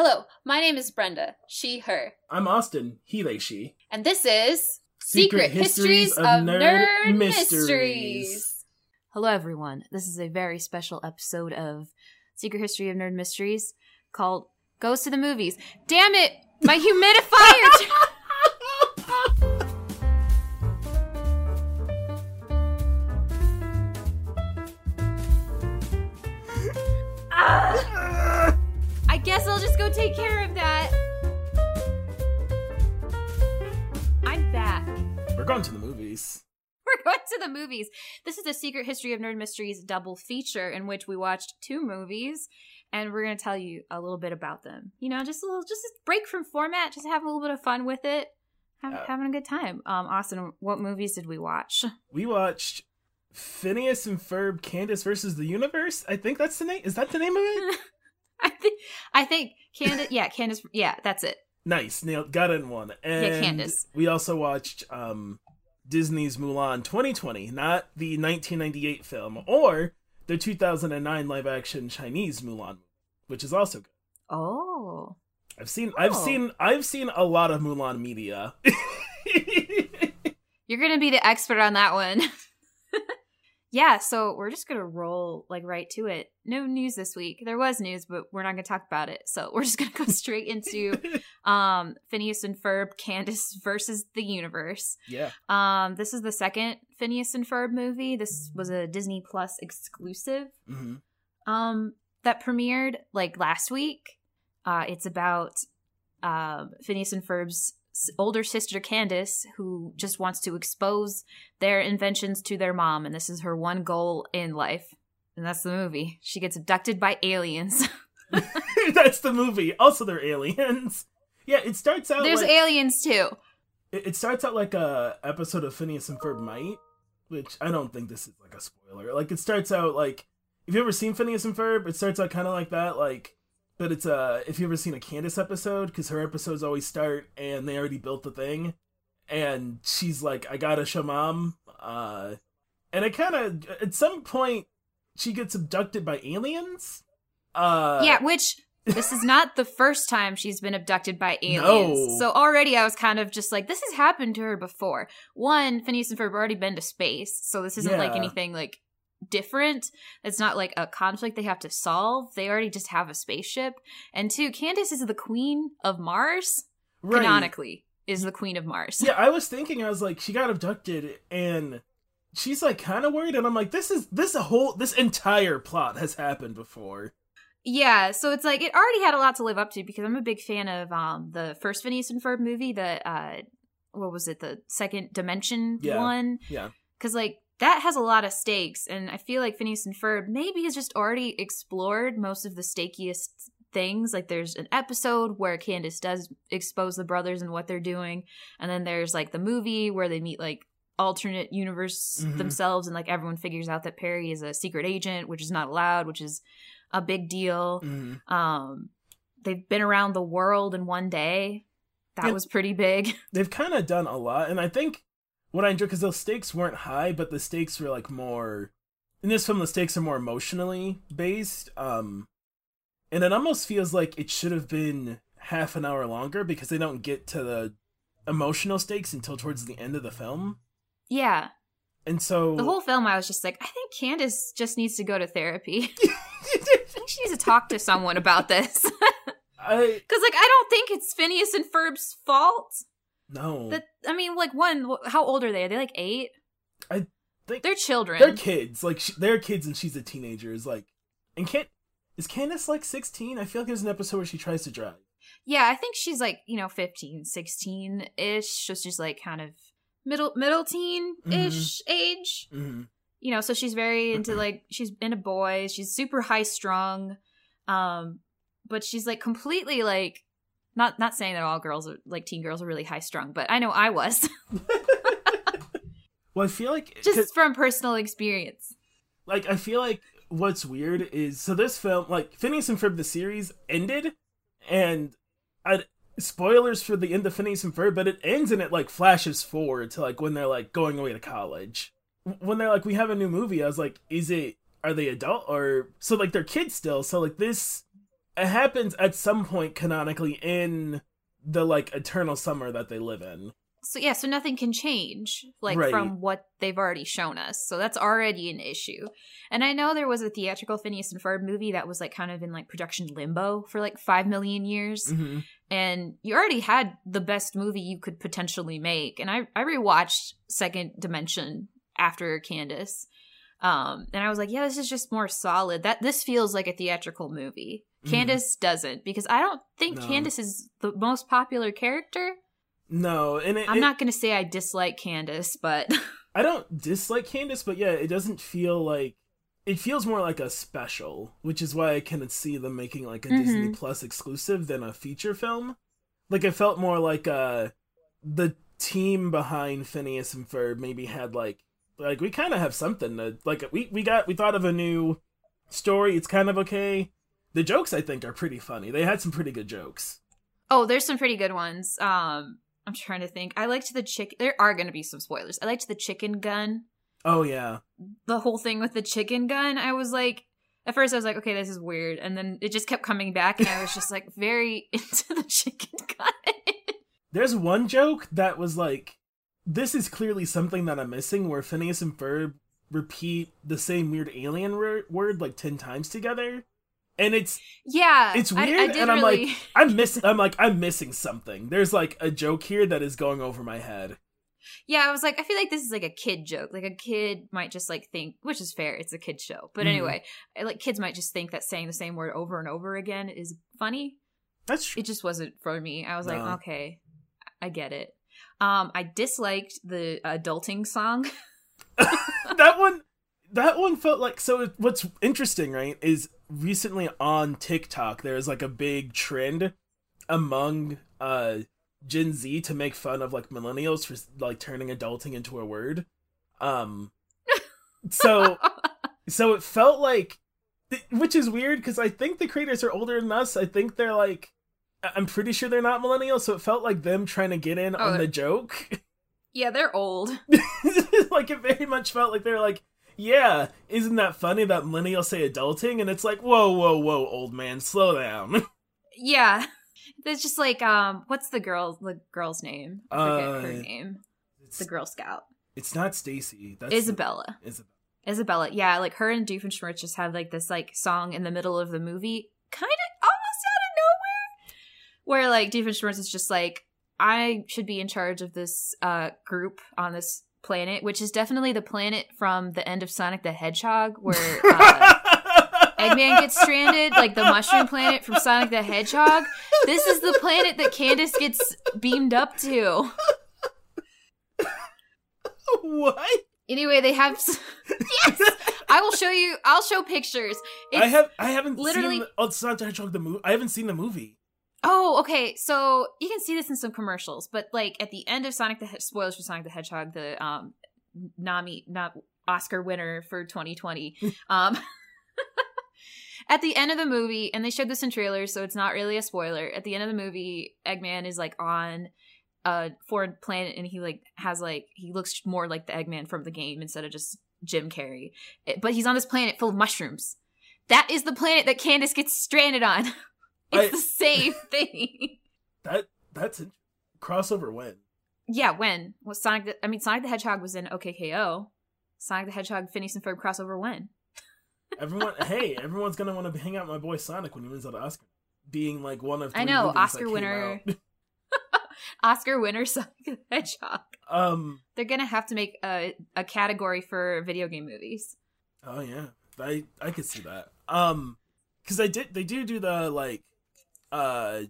Hello, my name is Brenda, she, her, I'm Austin, he, they, she. and this is Secret, Histories, of, Nerd, Mysteries. Hello, everyone. This is a very special episode of Secret History of Nerd Mysteries called Goes to the Movies. Damn it! My humidifier! take care of that. I'm back. We're going to the movies. We're going to the movies. This is the Secret History of Nerd Mysteries double feature in which we watched two movies and we're going to tell you a little bit about them. You know, just a little just a break from format, just have a little bit of fun with it. Have, Yeah. Having a good time. Um Austin, what movies did we watch? We watched Phineas and Ferb Candace versus the Universe. I think that's the name. Is that the name of it? I think I think Candace yeah, Candace yeah, that's it. nice. Nailed. Got in one. And Candace. we also watched um, Disney's Mulan 2020, not the 1998 film, or the 2009 live action Chinese Mulan, which is also good. Oh. I've seen I've Oh. seen I've seen a lot of Mulan media. You're gonna be the expert on that one. yeah, so we're just gonna roll like right to it. No news this week. There was news, but we're not gonna talk about it. So we're just gonna go straight into um Phineas and Ferb Candace versus the universe. yeah. Um this is the second Phineas and Ferb movie. This was a Disney Plus exclusive hmm um that premiered like last week. Uh it's about um Phineas and Ferb's older sister Candace who just wants to expose their inventions to their mom and this is her one goal in life. And that's the movie. She gets abducted by aliens. That's the movie. Also, they're aliens. Yeah, it starts out. There's like, aliens too. it, it starts out like a episode of Phineas and Ferb Might, which I don't think this is like a spoiler. Like it starts out like if you ever seen Phineas and Ferb, it starts out kind of like that. Like, but it's uh if you've ever seen a Candace episode, because her episodes always start and they already built the thing, and she's like, I gotta show mom. Uh, and it kind of at some point she gets abducted by aliens. Uh, yeah, which this is not the first time she's been abducted by aliens. No. So already I was kind of just like, this has happened to her before. One, Phineas and Ferb already been to space, so this isn't like anything like different. It's not like a conflict they have to solve. They already just have a spaceship. And two, Candace is the queen of Mars. right. Canonically, is the queen of Mars. yeah, I was thinking, I was like, she got abducted, and she's like kind of worried, and I'm like, this is this whole this entire plot has happened before. Yeah, so it's like it already had a lot to live up to because I'm a big fan of um the first Phineas and Ferb movie, the uh what was it, the second dimension Yeah. one? Yeah. Cuz like that has a lot of stakes and I feel like Phineas and Ferb maybe has just already explored most of the stakiest things. Like there's an episode where Candace does expose the brothers and what they're doing, and then there's like the movie where they meet like alternate universe Mhm. themselves and like everyone figures out that Perry is a secret agent, which is not allowed, which is a big deal. Mhm. Um, they've been around the world in one day. That was pretty big. They've kind of done a lot, and I think what I enjoy because those stakes weren't high, but the stakes were like more. In this film, the stakes are more emotionally based. Um, and it almost feels like it should have been half an hour longer because they don't get to the emotional stakes until towards the end of the film. Yeah, And so the whole film, I was just like, I think Candace just needs to go to therapy. I think she needs to talk to someone about this. Because, like, I don't think it's Phineas and Ferb's fault. No. That I mean, like, one, how old are they? Are they like eight? I think- they're children. They're kids. Like she, they're kids, and she's a teenager. Is like, and can't is Candace like sixteen? I feel like there's an episode where she tries to drive. Yeah, I think she's like, you know, 15, 16 ish. So she's like kind of middle middle teen ish age. Mm-hmm. You know, so she's very into like she's into boys. She's super high strung. Um, but she's like completely like not not saying that all girls are like teen girls are really high strung, but I know I was Well, I feel like just from personal experience. like I feel like what's weird is so this film like Phineas and Ferb the series ended, and I spoilers for the end of Phineas and Ferb, but it ends and it like flashes forward to like when they're like going away to college. When they're like, we have a new movie, I was like, is it are they adult or so like they're kids still? So like this it happens at some point canonically in the like eternal summer that they live in. So yeah, so nothing can change like Right. from what they've already shown us. So that's already an issue. And I know there was a theatrical Phineas and Ferb movie that was like kind of in like production limbo for like 5 million years hmm and you already had the best movie you could potentially make. And I I rewatched Second Dimension after Candace. Um and I was like, yeah, this is just more solid. That this feels like a theatrical movie. Mhm. Candace doesn't because I don't think No. Candace is the most popular character. No, and it, I'm it- not going to say I dislike Candace, but I don't dislike Candace, but yeah, it doesn't feel like it feels more like a special, which is why I can see them making like a Disney Mhm. Plus exclusive than a feature film. Like it felt more like uh the team behind Phineas and Ferb maybe had like like we kind of have something to like we we got we thought of a new story. It's kind of okay. The jokes I think are pretty funny. They had some pretty good jokes. oh, there's some pretty good ones. Um, I'm trying to think. I liked the chicken. There are going to be some spoilers. I liked the chicken gun. Oh yeah. The whole thing with the chicken gun. I was like, at first I was like, okay, this is weird, and then it just kept coming back, and I was just like very into the chicken gun. There's one joke that was like, this is clearly something that I'm missing, where Phineas and Ferb repeat the same weird alien wor- word like ten times together, and it's yeah, It's I- I weird, did and I'm really- like, I'm missing. I'm like, I'm missing something. There's like a joke here that is going over my head. Yeah, I was like, I feel like this is like a kid joke. Like a kid might just like think, which is fair. It's a kid show, but Mhm. anyway, like kids might just think that saying the same word over and over again is funny. That's true. It just wasn't for me. I was like, okay, I get it. Um, I disliked the adulting song. that one. That one felt like so. What's interesting, right, is recently on TikTok there is like a big trend among uh Gen Z to make fun of like millennials for like turning adulting into a word. Um, so so it felt like, which is weird because I think the creators are older than us. I think they're like, I'm pretty sure they're not millennials. So it felt like them trying to get in Oh, on the joke. yeah, they're old. like it very much felt like they're like, yeah, isn't that funny that millennials say adulting? And it's like, whoa, whoa, whoa, old man, slow down. Yeah, it's just like um, what's the girl? The girl's name? I forget Uh, her name. It's, The Girl Scout, it's not Stacy. That's Isabella. Isabella. Isabella, yeah, like her and Doofenshmirtz just have like this like song in the middle of the movie, kind of almost out of nowhere, where like Doofenshmirtz is just like, I should be in charge of this uh group on this planet, which is definitely the planet from the end of Sonic the Hedgehog, where uh, Eggman gets stranded, like the mushroom planet from Sonic the Hedgehog. This is the planet that Candace gets beamed up to. what? Anyway, they have. yes, I will show you. I'll show pictures. It's, I have I haven't literally- seen the, oh, Sonic the Hedgehog the movie. I haven't seen the movie. Oh, okay. So you can see this in some commercials, but like at the end of Sonic the Hedgehog, spoilers for Sonic the Hedgehog, the um Nami not Oscar winner for 2020. um At the end of the movie, and they showed this in trailers, so it's not really a spoiler. At the end of the movie, Eggman is like on a foreign planet, and he like has like he looks more like the Eggman from the game instead of just Jim Carrey. It- but he's on this planet full of mushrooms. That is the planet that Candace gets stranded on. It's I- the same thing. That that's a crossover win. yeah, when was Sonic? The, I mean, Sonic the Hedgehog was in OKKO. Sonic the Hedgehog, Phineas and Ferb crossover when? Everyone, hey, everyone's gonna want to hang out with my boy Sonic when he wins that Oscar, being like one of I know, Oscar winner. Oscar winner Sonic the Hedgehog. Um. They're gonna have to make a a category for video game movies. Oh yeah, I I could see that. Um, because they did they do do the like, uh,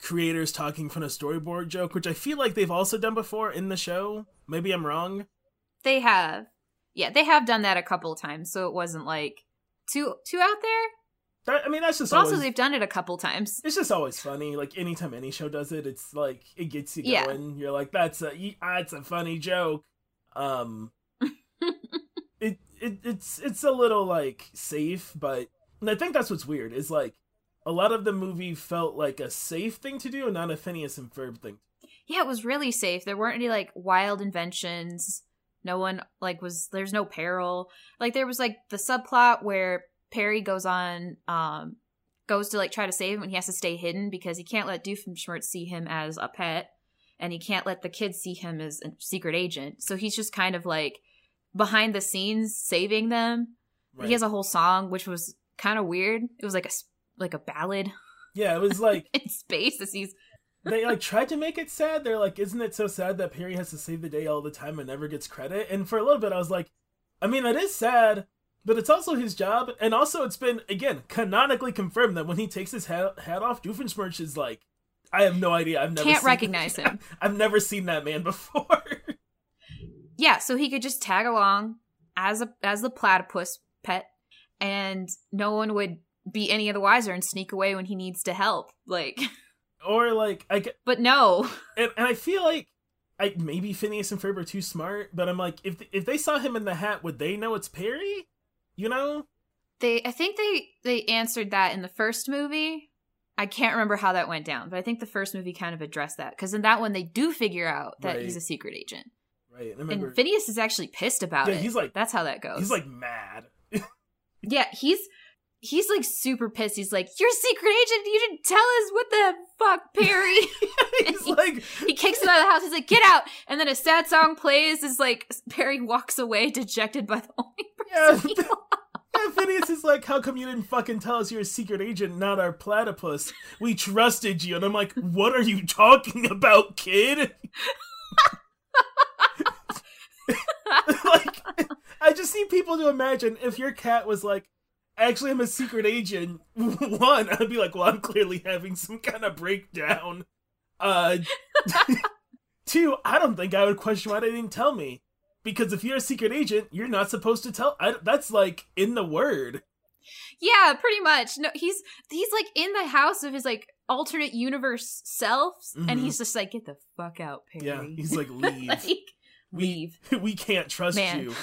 creators talking from a storyboard joke, which I feel like they've also done before in the show. Maybe I'm wrong. They have, yeah, they have done that a couple of times, so it wasn't like too too out there. That, I mean, that's just But also, they've done it a couple times. it's just always funny. Like anytime any show does it, it's like it gets you Yeah. going. You're like, that's a that's a funny joke. Um, it, it it's it's a little like safe, but I think that's what's weird is like a lot of the movie felt like a safe thing to do and not a Phineas and Ferb thing. Yeah, it was really safe. There weren't any like wild inventions. No one like was there's no peril. Like there was like the subplot where Perry goes on um goes to like try to save him and he has to stay hidden because he can't let Doofenshmirtz see him as a pet and he can't let the kids see him as a secret agent. So he's just kind of like behind the scenes saving them. Right. He has a whole song which was kind of weird. It was like a like a ballad yeah, it was like in space as he's they like tried to make it sad. They're like, isn't it so sad that Perry has to save the day all the time and never gets credit? And for a little bit, I was like, I mean, that is sad, but it's also his job. And also, it's been again canonically confirmed that when he takes his hat, hat off, Doofenshmirtz is like, I have no idea. I've never can't seen- recognize him. I've never seen that man before. Yeah, so he could just tag along as a as the platypus pet, and no one would be any of the wiser and sneak away when he needs to help. Like, or like, I get, but no, and, and I feel like. I, maybe Phineas and Ferb are too smart, but I'm like, if if they saw him in the hat, would they know it's Perry? You know? they I think they they answered that in the first movie. I can't remember how that went down, but I think the first movie kind of addressed that because in that one they do figure out that Right. he's a secret agent, Right. Remember. and Phineas is actually pissed about Yeah, it. he's like- that's how that goes. he's like mad. Yeah, he's he's like super pissed. He's like, "You're a secret agent. You didn't tell us what the fuck, Perry." he's like, he kicks him out of the house. He's like, "Get out!" And then a sad song plays. As like Perry walks away, dejected by the only yeah, person. he yeah, Phineas is like, how come you didn't fucking tell us you're a secret agent, not our platypus? We trusted you. And I'm like, what are you talking about, kid? like, I just need people to imagine if your cat was like, actually, I'm a secret agent. One, I'd be like, well, I'm clearly having some kind of breakdown. Uh, two, I don't think I would question why they didn't tell me. Because if you're a secret agent, you're not supposed to tell. I, that's like in the word. yeah, pretty much. No, he's he's like in the house of his like alternate universe selves, and Mhm. he's just like, "Get the fuck out, Perry." Yeah, he's like, leave. Like, leave. we can't trust Man. you.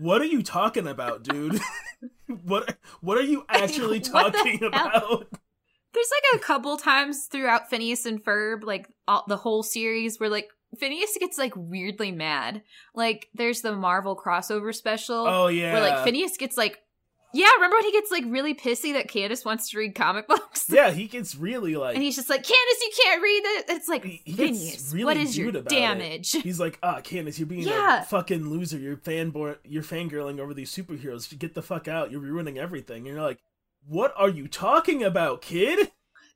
What are you talking about, dude? what what are you actually talking about? There's like a couple times throughout Phineas and Ferb, like all, the whole series, where like Phineas gets like weirdly mad. Like there's the Marvel crossover special Oh yeah. where like Phineas gets like, yeah, remember when he gets like really pissy that Candace wants to read comic books? yeah, he gets really like And he's just like, Candace, you can't read it. It's like, He- he Phineas, really what is your about it. damage? He's like, ah, Candace, you're being Yeah. a fucking loser. You're fanboy. You're fangirling over these superheroes. Get the fuck out. You're ruining everything. And you're like, what are you talking about, kid?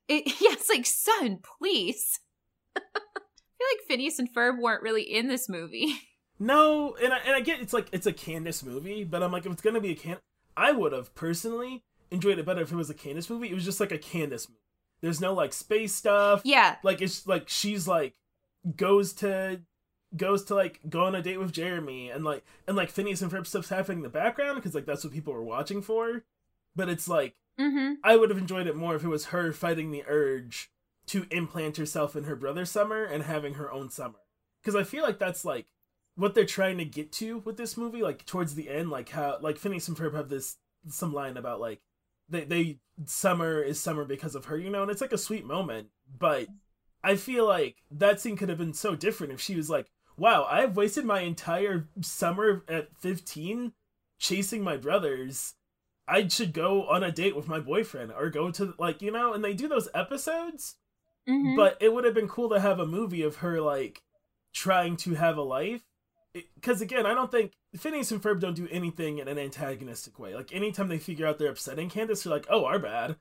It, yeah, it's like, son, please. I feel like Phineas and Ferb weren't really in this movie. No, and I, and I get it's like it's a Candace movie, but I'm like, if it's gonna be a Can, I would have personally enjoyed it better if it was a Candace movie. It was just like a Candace movie. There's no like space stuff. Yeah, Like it's like she's like goes to goes to like go on a date with Jeremy and like and like Phineas and Ferb stuff's happening in the background because like that's what people were watching for. But it's like mm-hmm. I would have enjoyed it more if it was her fighting the urge to implant herself in her brother's summer and having her own summer. Because I feel like that's like what they're trying to get to with this movie. Like towards the end, like how like Phineas and Ferb have this some line about like they they summer is summer because of her, you know, and it's like a sweet moment. But I feel like that scene could have been so different if she was like, "Wow, I've wasted my entire summer at 15 chasing my brothers." I should go on a date with my boyfriend or go to like you know, and they do those episodes. Mm-hmm. But it would have been cool to have a movie of her like trying to have a life. Because again, I don't think Phineas and Ferb don't do anything in an antagonistic way. Like anytime they figure out they're upsetting Candace, they're like, "Oh, our bad."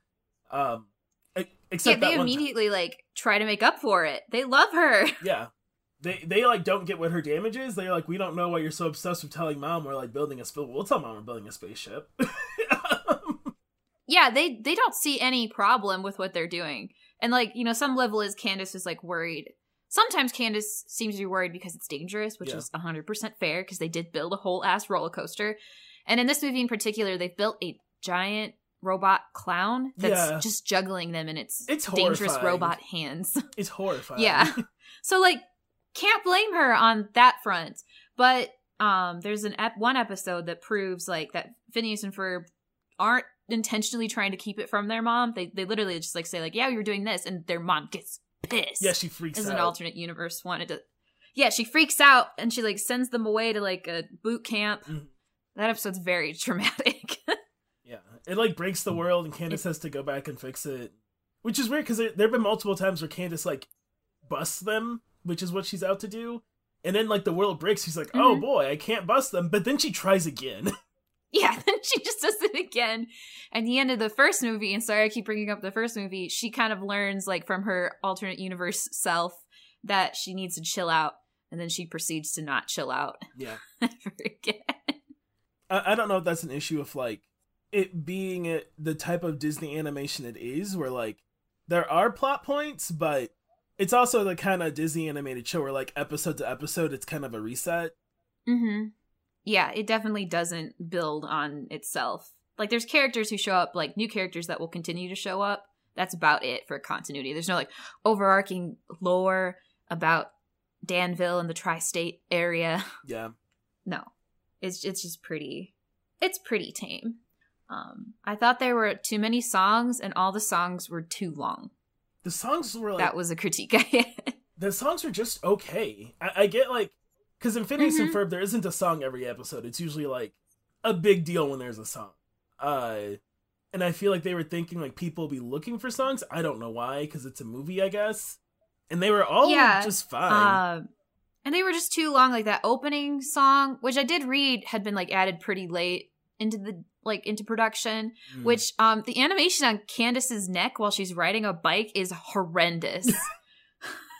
Um, e- yeah, they that one time. immediately like try to make up for it. They love her. Yeah. They they like don't get what her damage is. They're like, we don't know why you're so obsessed with telling mom we're like building a space. We'll tell mom we're building a spaceship. yeah, they they don't see any problem with what they're doing. And like, you know, some level is Candace is like worried. Sometimes Candace seems to be worried because it's dangerous, which Yeah. is 100% fair because they did build a whole ass roller coaster. And in this movie in particular, they've built a giant robot clown that's Yeah. just juggling them in its, It's dangerous horrifying. robot hands. it's horrifying. Yeah. so like can't blame her on that front. But um there's an ep- one episode that proves like that Phineas and Ferb aren't intentionally trying to keep it from their mom. They they literally just like say like, "Yeah, you were doing this." And their mom gets pissed. yeah, she freaks out As out. an alternate universe wanted to Yeah, she freaks out and she like sends them away to like a boot camp. Mhm. That episode's very traumatic. Yeah, it like breaks the world, and Candace has to go back and fix it, which is weird because there have been multiple times where Candace like busts them, which is what she's out to do, and then like the world breaks. She's like, oh Mhm. boy, I can't bust them, but then she tries again. Yeah, then she just does it again. At the end of the first movie, and sorry I keep bringing up the first movie, she kind of learns, like, from her alternate universe self that she needs to chill out, and then she proceeds to not chill out yeah, ever again. I, I don't know if that's an issue of like it being it, the type of Disney animation it is, where like there are plot points, but it's also the kind of Disney animated show where like episode to episode, it's kind of a reset. Mm-hmm. Yeah, it definitely doesn't build on itself. Like, there's characters who show up, like new characters that will continue to show up. That's about it for continuity. There's no like overarching lore about Danville and the tri-state area. Yeah, no it's it's just pretty it's pretty tame um i thought there were too many songs and all the songs were too long the songs were like that was a critique i had the songs were just okay. I, I get like because in Phineas and Mhm. Ferb there isn't a song every episode. It's usually like a big deal when there's a song. Uh, and I feel like they were thinking like people will be looking for songs. I don't know why because it's a movie, I guess. And they were all Yeah, just fine. um and they were just too long like that opening song which i did read had been like added pretty late into the like into production Mm. which um the animation on candace's neck while she's riding a bike is horrendous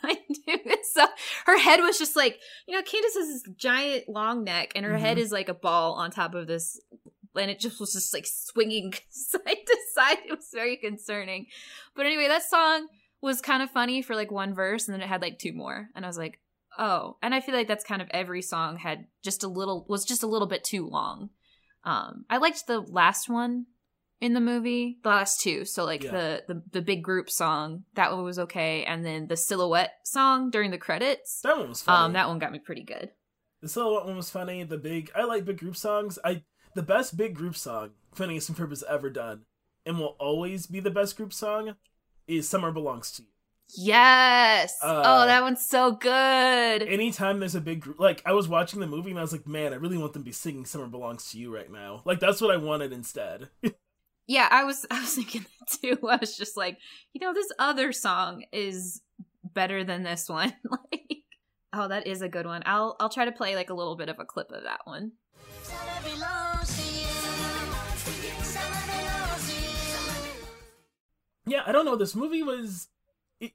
I it. So her head was just like, you know, Candace has this giant long neck, and her head Mhm. is like a ball on top of this, and it just was just like swinging side to side. It was very concerning. But anyway, that song was kind of funny for like one verse, and then it had like two more, and I was like, oh. And I feel like that's kind of every song had just a little was just a little bit too long. Um, I liked the last one in the movie, the last two. So like Yeah. the, the the big group song, that one was okay, and then the silhouette song during the credits. that one was funny. Um, that one got me pretty good. The silhouette one was funny. The big I like big group songs. I the best big group song Phineas and Ferb has ever done, and will always be the best group song, is "Summer Belongs to You." Yes. Uh, oh, that one's so good. anytime there's a big group like i was watching the movie and i was like man i really want them to be singing summer belongs to you right now like that's what i wanted instead yeah, I was I was thinking that too. I was just like, you know, this other song is better than this one. like, oh, that is a good one. I'll I'll try to play like a little bit of a clip of that one. Yeah i don't know this movie was it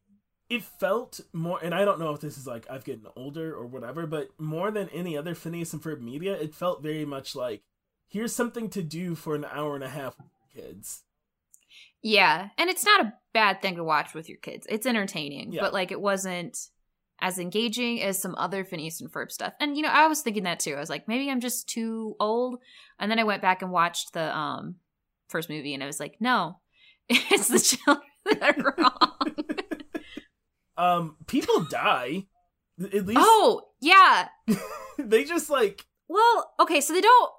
it felt more and i don't know if this is like i've gotten older or whatever but more than any other phineas and ferb media it felt very much like here's something to do for an hour and a half kids Yeah, and it's not a bad thing to watch with your kids. It's entertaining, Yeah. but like it wasn't as engaging as some other Phineas and Ferb stuff. And you know, I was thinking that too. I was like, maybe I'm just too old. And then I went back and watched the um first movie, and I was like, no, it's the children that are wrong. um people die at least oh yeah. they just like Well, okay, so they don't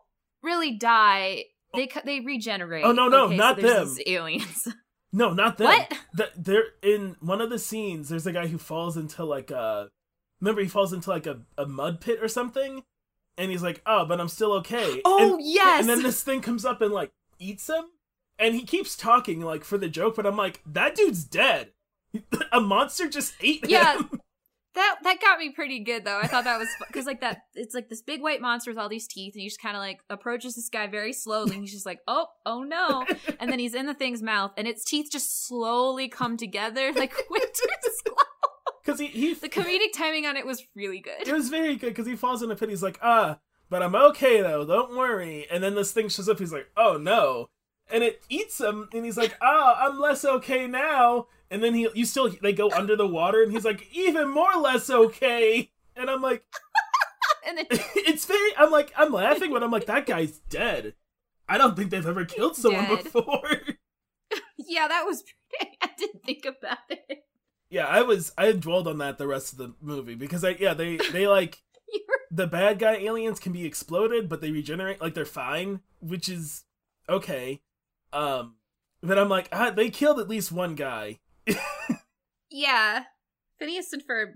really die. They they regenerate. Oh, no, no, not them. aliens. no not them what? Th- there in one of the scenes there's a guy who falls into like a remember he falls into like a, a mud pit or something and he's like oh but i'm still okay Oh and, yes. and then this thing comes up and like eats him and he keeps talking like for the joke but i'm like that dude's dead a monster just ate Yeah. him That that got me pretty good though. I thought that was because like that it's like this big white monster with all these teeth, and he just kind of like approaches this guy very slowly. And he's just like, oh, oh no, and then he's in the thing's mouth, and its teeth just slowly come together like winter slow. because he, he The comedic timing on it was really good. it was very good because he falls in a pit he's like ah but i'm okay though don't worry and then this thing shows up he's like oh no and it eats him and he's like oh i'm less okay now and then he you still they go under the water and he's like even more less okay and i'm like And then it's very i'm like i'm laughing but i'm like that guy's dead i don't think they've ever killed someone Dead. before yeah, that was. I didn't think about it. yeah i was i dwelled on that the rest of the movie because i yeah they they like the bad guy aliens can be exploded, but they regenerate like they're fine, which is okay. Um, but I'm like, ah, they killed at least one guy. Yeah. Phineas and Ferb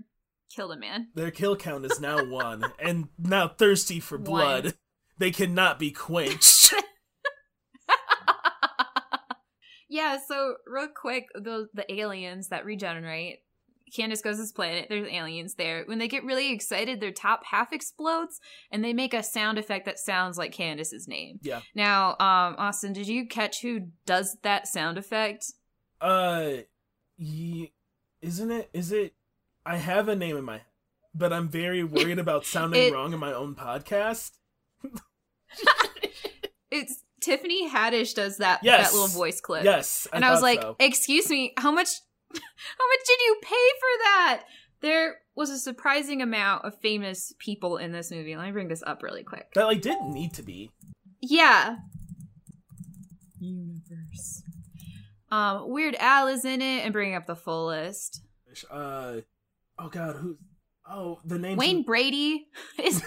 killed a man. Their kill count is now one, and now thirsty for blood. One. They cannot be quenched. Yeah, so real quick, the the aliens that regenerate. Candace goes to this planet. There's aliens there. When they get really excited, their top half explodes, and they make a sound effect that sounds like Candace's name. Yeah. Now, um, Austin, did you catch who does that sound effect? Uh, ye- isn't it? Is it? I have a name in my head, but I'm very worried about sounding It- wrong in my own podcast. It's Tiffany Haddish does that Yes. that little voice clip. Yes, and I was like, so. "Excuse me, how much? how much did you pay for that?" There was a surprising amount of famous people in this movie. Let me bring this up really quick. that like didn't need to be. Yeah. Universe. Um, Weird Al is in it, and bringing up the full list. Uh, oh god, who? Oh, the name. Wayne Brady is.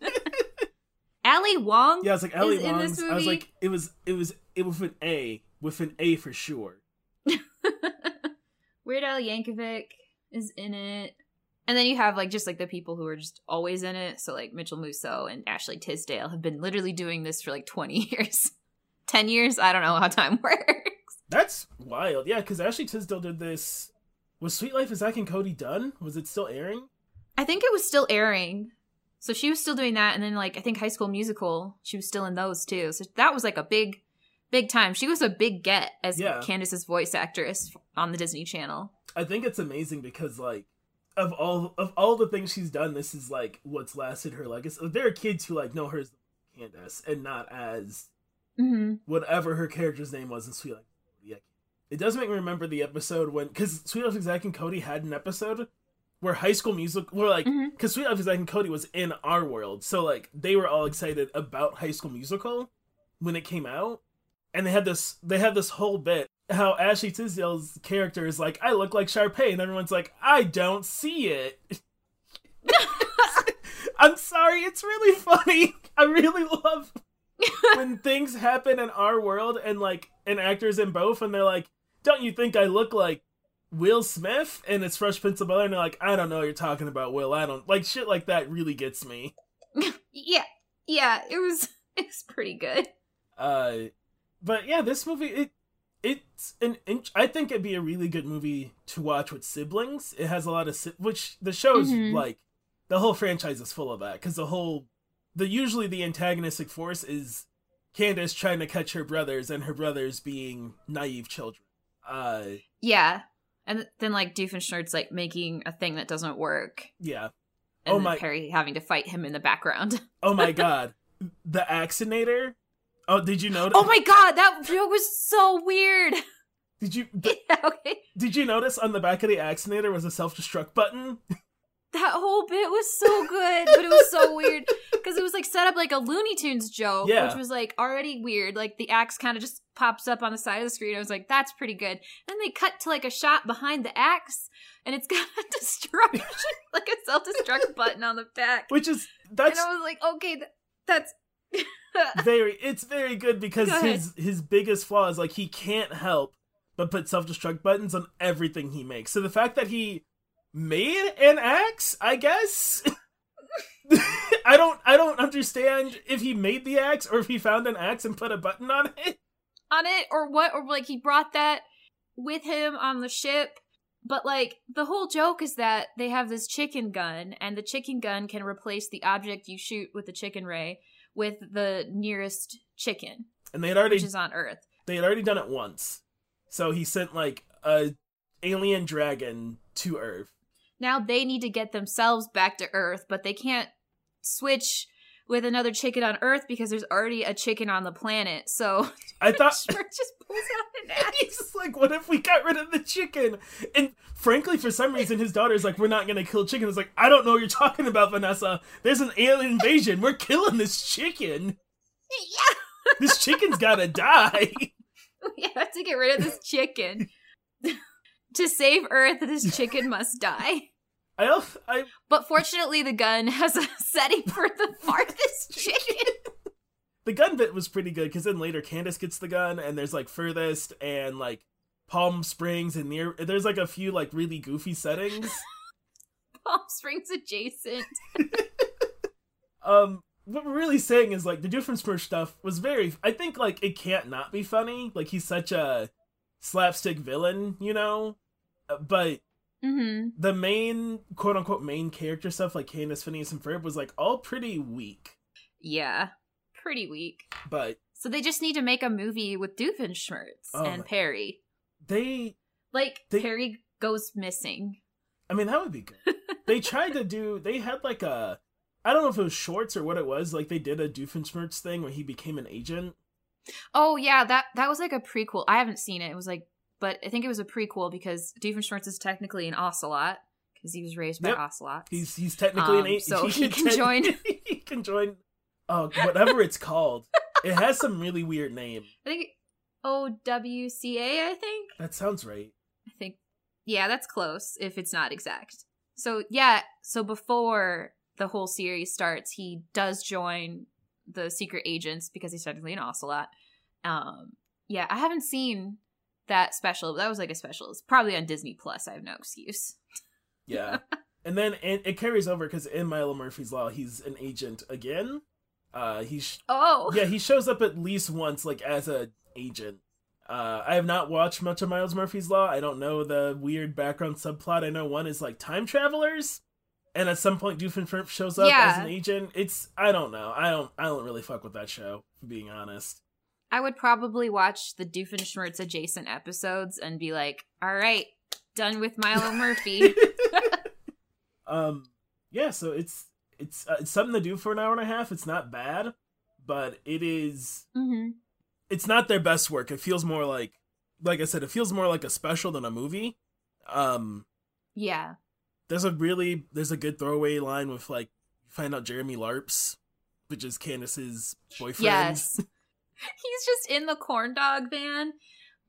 Ali Wong. Yeah, it's like Ali is in this Wong's. I was like, it was, it was, it was an A, with an A for sure. Weird Al Yankovic is in it. And then you have like just like the people who are just always in it. So like Mitchell Musso and Ashley Tisdale have been literally doing this for like 20 years. 10 years? I don't know how time works. That's wild. Yeah, because Ashley Tisdale did this. Was Suite Life of Zack and Cody done? Was it still airing? I think it was still airing. So she was still doing that and then like I think High School Musical, she was still in those too. So that was like a big big time. She was a big get as Yeah. Candace's voice actress on the Disney Channel. I think it's amazing because like of all of all the things she's done, this is like what's lasted her legacy. There are kids who like know her as Candace and not as Mhm. whatever her character's name was in Suite Life. It does make me remember the episode when because Suite Life of Zack and Cody had an episode where High School Musical, where like mm-hmm. because Suite Life of Zack and Cody was in our world, so like they were all excited about High School Musical when it came out, and they had this they had this whole bit how Ashley Tisdale's character is like, I look like Sharpay, and everyone's like, I don't see it. I'm sorry, it's really funny. I really love when things happen in our world and like an actor's in both and they're like, Don't you think I look like Will Smith? And it's Fresh Prince of Bel Air, and they're like, I don't know what you're talking about, Will. I don't like shit like that really gets me. Yeah. Yeah, it was it's pretty good. Uh but yeah, this movie it it's an int- I think it'd be a really good movie to watch with siblings. It has a lot of si- which the show's Mhm. like the whole franchise is full of that cuz the whole the usually the antagonistic force is Candace trying to catch her brothers and her brothers being naive children. Uh Yeah. And then like Doofenshmirtz like making a thing that doesn't work. yeah. And Oh my- Perry having to fight him in the background. Oh my god. The Axinator? Oh, did you notice oh my god, that joke was so weird. Did you okay. did you notice on the back of the Axinator was a self-destruct button? That whole bit was so good, but it was so weird because it was like set up like a Looney Tunes joke, Yeah. which was like already weird. Like the axe kind of just pops up on the side of the screen. I was like, that's pretty good. Then they cut to like a shot behind the axe, and it's got a destruction, like a self destruct button on the back. Which is that's. And I was like, okay, th- that's very it's very good because Go his his biggest flaw is like he can't help but put self-destruct buttons on everything he makes. So the fact that he made an axe, I guess I don't I don't understand if he made the axe or if he found an axe and put a button on it. on it or what or like he brought that with him on the ship but like the whole joke is that they have this chicken gun and the chicken gun can replace the object you shoot with the chicken ray with the nearest chicken And they had already which is on earth they had already done it once. So he sent like a alien dragon to Earth. Now they need to get themselves back to earth but they can't switch with another chicken on earth because there's already a chicken on the planet so I thought Schmidt just pulls out an axe He's just like, what if we got rid of the chicken? And frankly, for some reason, his daughter's like, we're not gonna kill chicken. It's like, I don't know what you're talking about, Vanessa. There's an alien invasion. We're killing this chicken. yeah This chicken's gotta die. we have to get rid of this chicken. To save Earth, this chicken must die. I, also, I But fortunately, the gun has a setting for the farthest chicken. the gun bit was pretty good because then later Candace gets the gun, and there's like furthest and like Palm Springs and near. There's like a few like really goofy settings. Palm Springs adjacent. um what we're really saying is like the Doofenshmirtz stuff was very i think like it can't not be funny like he's such a slapstick villain, you know. But Mm-hmm. the main quote unquote main character stuff, like Candace, Phineas, and Ferb, was like all pretty weak. Yeah. Pretty weak. But So they just need to make a movie with Doofenshmirtz Oh and my- Perry. they, Like They- Perry goes missing. I mean, that would be good. they tried to do. They had like a. I don't know if it was shorts or what it was. Like they did a Doofenshmirtz thing where he became an agent. Oh yeah, that that was like a prequel. I haven't seen it. It was like, but I think it was a prequel because Doofenshmirtz is technically an ocelot because he was raised by Yep. ocelots. He's he's technically an Um, agent. so he can join- he can join. Oh, whatever it's called. It has some really weird name. I think O W C A. I think. That sounds right. I think. Yeah, that's close if it's not exact. So yeah, so before the whole series starts, he does join the secret agents because he's technically an ocelot. Um, yeah, I haven't seen that special. That was like a special. It's probably on Disney Plus. I have no excuse. Yeah. and then and it carries over because in Milo Murphy's Law, he's an agent again. Uh, he's Oh, yeah, he shows up at least once, like as a agent. Uh, I have not watched much of Milo Murphy's Law. I don't know the weird background subplot. I know one is like time travelers, and at some point Doofenshmirtz shows up Yeah. as an agent. It's I don't know. I don't I don't really fuck with that show. Being honest. I would probably watch the Doofenshmirtz adjacent episodes and be like, "All right, done with Milo Murphy." um, yeah. So it's it's uh, it's something to do for an hour and a half. It's not bad, but it is hmm it's not their best work. It feels more like like I said, it feels more like a special than a movie. Um Yeah. there's a really there's a good throwaway line with like you find out Jeremy Larps, which is Candace's boyfriend. Yes. He's just in the corn dog van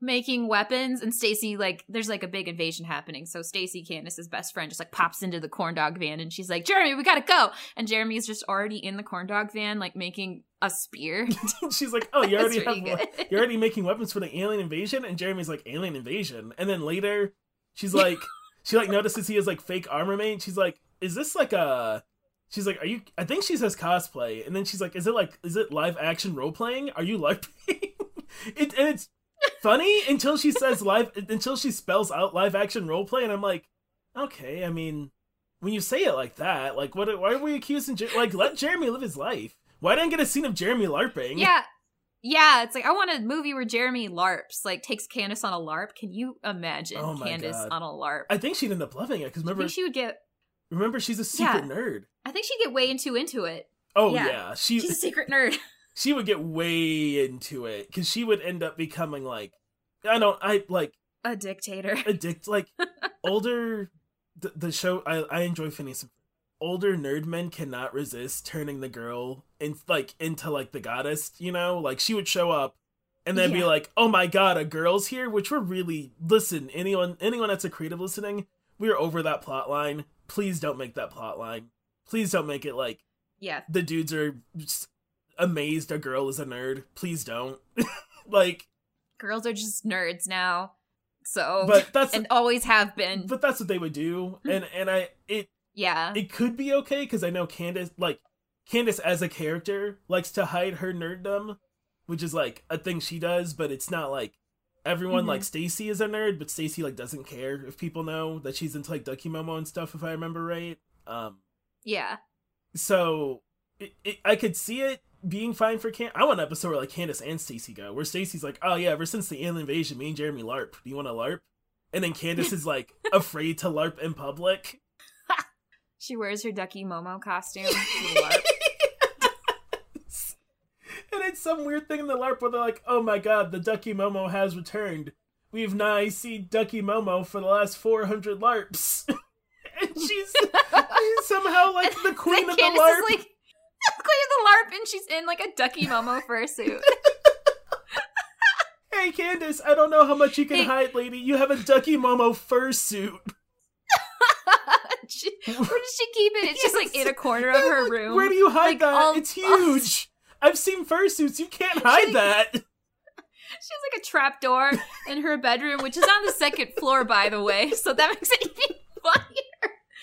making weapons and Stacy like there's like a big invasion happening. So Stacy Candace's best friend just like pops into the corn dog van and she's like, "Jeremy, we got to go." And Jeremy's just already in the corn dog van like making a spear. She's like, "Oh, you already have good. you're already making weapons for the alien invasion?" And Jeremy's like, "Alien invasion." And then later, she's like she like notices he has like fake armor made. She's like, "Is this like a She's like, "Are you?" I think she says cosplay, and then she's like, "Is it like, is it live action role playing? Are you live?" it and it's funny until she says live until she spells out live action role play, and I'm like, okay. I mean, when you say it like that, like, what? Why are we accusing? Jer- like, let Jeremy live his life. Why didn't I get a scene of Jeremy larping? yeah. Yeah, it's like I want a movie where Jeremy LARPs, like takes Candace on a LARP. Can you imagine Oh Candace God. on a LARP? I think she'd end up loving it because remember, she would get remember she's a secret Yeah. nerd. I think she'd get way into into it. Oh Yeah. yeah, she She's a secret nerd. she would get way into it because she would end up becoming like I don't I like a dictator. addict like older the, the show I I enjoy Phineas. Older nerd men cannot resist turning the girl in like into like the goddess, you know? Like she would show up and then be like, "Oh my god, a girl's here," which we're really listen, anyone anyone that's a creative listening, we're over that plot line. Please don't make that plot line. Please don't make it like Yeah. the dudes are amazed a girl is a nerd. Please don't. like Girls are just nerds now. So but that's and always have been. but that's what they would do and and I it yeah. it could be okay because I know Candace like Candace as a character likes to hide her nerddom, which is like a thing she does, but it's not like everyone Mhm. like Stacy is a nerd, but Stacy like doesn't care if people know that she's into like Ducky Momo and stuff if I remember right. Um yeah. so it, it, I could see it being fine for Can. I want an episode where like Candace and Stacy go, where Stacy's like, "Oh yeah, ever since the alien invasion, me and Jeremy LARP. Do you want to LARP?" And then Candace is like afraid to LARP in public. She wears her Ducky Momo costume. to LARP. and it's some weird thing in the LARP where they're like, "Oh my god, the Ducky Momo has returned. We've nigh seen Ducky Momo for the last four hundred LARPs." she's, she's somehow like the queen Then of the LARP. is like the queen of the LARP, and she's in like a Ducky Momo fursuit. Hey Candace, I don't know how much you can Hey. hide, lady. You have a Ducky Momo fursuit. she, where does she keep it? It's just like in a corner of her room. Where do you hide Like, that? all- it's huge. I've seen fursuits. You can't hide that. She has like a trap door in her bedroom, which is on the second floor, by the way. So that makes it even funnier.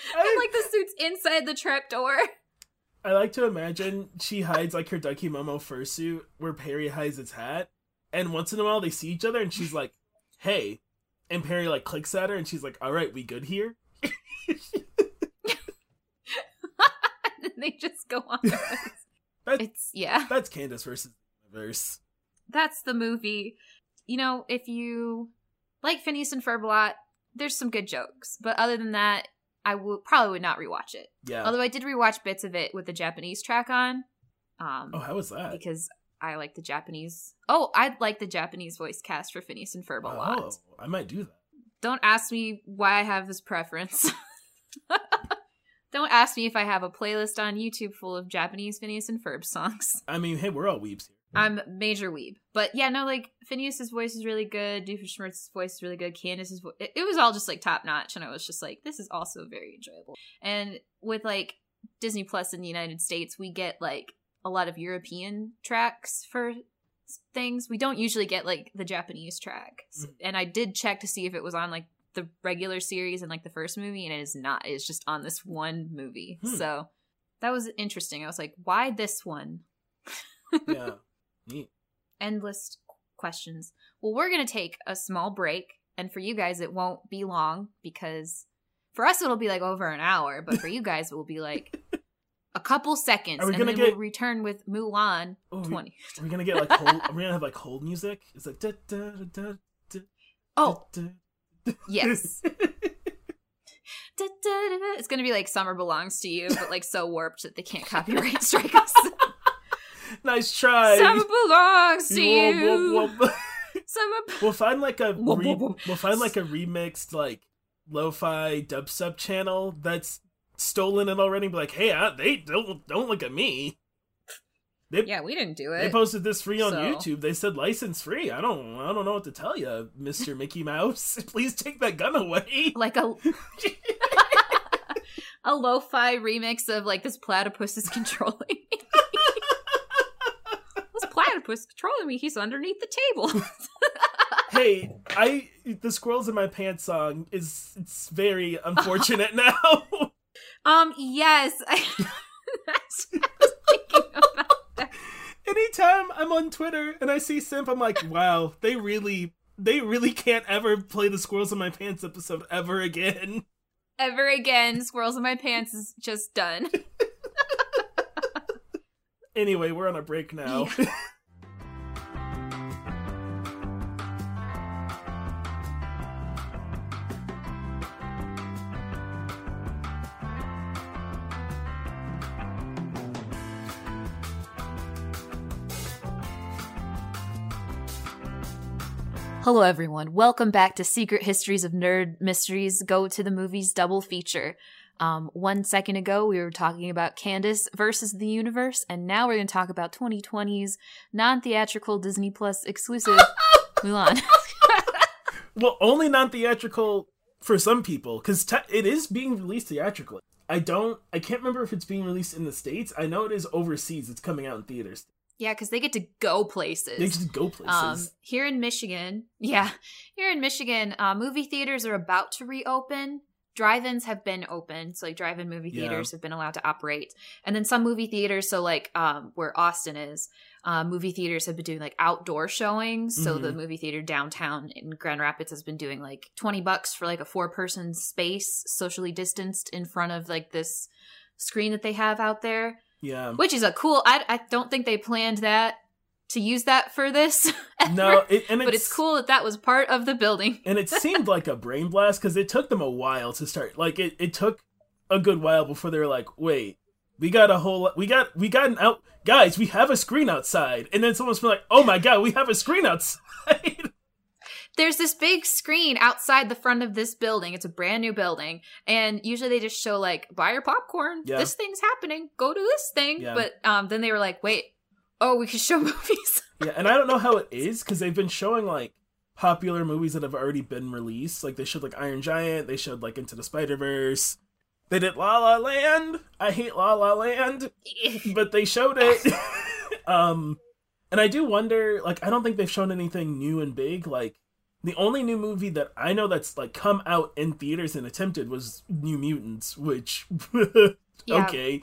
And like the suit's inside the trap door. I like to imagine she hides like her Ducky Momo fursuit where Perry hides its hat, and once in a while they see each other, and she's like, "Hey," and Perry like clicks at her, and she's like, "All right, we good here?" And they just go on. That- it's yeah. That's Candace versus universe. That's the movie. You know, if you like Phineas and Ferb a lot, there's some good jokes. But other than that, I would probably would not rewatch it. Yeah. Although I did rewatch bits of it with the Japanese track on. Um oh, how was that? because I like the Japanese. Oh, I like the Japanese voice cast for Phineas and Ferb a lot. Oh, I might do that. Don't ask me why I have this preference. Don't ask me if I have a playlist on YouTube full of Japanese Phineas and Ferb songs. I mean, hey, we're all weebs here. I'm major weeb. But yeah, no, like Phineas's voice is really good. Doofenshmirtz's voice is really good. Candace's voice, it, it was all just like top notch, and I was just like, this is also very enjoyable. And with like Disney Plus in the United States, we get like a lot of European tracks for things. We don't usually get like the Japanese track. S- Mhm. And I did check to see if it was on like the regular series and like the first movie, and it is not. It's just on this one movie. Hmm. So that was interesting. I was like, why this one? Yeah. Neat. endless questions. Well, we're going to take a small break, and for you guys, it won't be long because for us, it'll be like over an hour, but for you guys, it will be like a couple seconds. Are we and gonna then get- we'll return with Mulan Oh, we, 20. are we gonna get like hold, are we gonna have like hold music? It's like da, da, da, da, Oh, da, yes. da. Da, da, da, da. It's going to be like Summer Belongs to You, but like so warped that they can't copyright strike us. Nice try. Summer belongs to you. Summer. We'll find like a re- we'll find like a remixed like lo-fi dubstep channel that's stolen it already. And be like, hey, I, they don't don't look at me. They Yeah, we didn't do it. they posted this free on So- YouTube. They said license free. I don't I don't know what to tell you, Mister Mickey Mouse. Please take that gun away. like a a lo-fi remix of like this platypus is controlling platypus controlling me. He's underneath the table. hey, I the squirrels in my pants song is it's very unfortunate now. um, yes. I, that's what I was thinking about. That. Anytime I'm on Twitter and I see Simp, I'm like, wow, they really they really can't ever play the squirrels in my pants episode ever again. Ever again, squirrels in my pants is just done. Anyway, we're on a break now. Hello, everyone. Welcome back to Secret Histories of Nerd Mysteries Go to the Movies double feature. Um, one second ago, we were talking about Candace versus the universe, and now we're going to talk about 2020's non theatrical Disney Plus exclusive Mulan. well, only non theatrical for some people because te- it is being released theatrically. I don't. I can't remember if it's being released in the states. I know it is overseas. It's coming out in theaters. Yeah, because they get to go places. They just go places. Um, here in Michigan, yeah, here in Michigan, uh, movie theaters are about to reopen. Drive-ins have been open, so like drive-in movie Yeah. theaters have been allowed to operate, and then some movie theaters, so like um, where Austin is, uh, movie theaters have been doing like outdoor showings. So the Mhm. movie theater downtown in Grand Rapids has been doing like twenty bucks for like a four-person space, socially distanced in front of like this screen that they have out there yeah. which is a cool I, I don't think they planned that to use that for this No, it, and but it's cool that that was part of the building and it seemed like a brain blast because it took them a while to start. Like it, it took a good while before they were like, "Wait, we got a whole, we got, we got an out, guys, we have a screen outside." And then someone's been like, "Oh my god, we have a screen outside." there's this big screen outside the front of this building it's a brand new building and usually they just show like buy your popcorn Yeah. this thing's happening go to this thing Yeah. but um then they were like wait oh we can show movies yeah, and I don't know how it is because they've been showing like popular movies that have already been released. Like they showed like Iron Giant, they showed like Into the Spider Verse. They did La La Land. I hate La La Land. but they showed it. um, and I do wonder, like, I don't think they've shown anything new and big. Like, the only new movie that I know that's like come out in theaters and attempted was New Mutants, which Yeah. okay.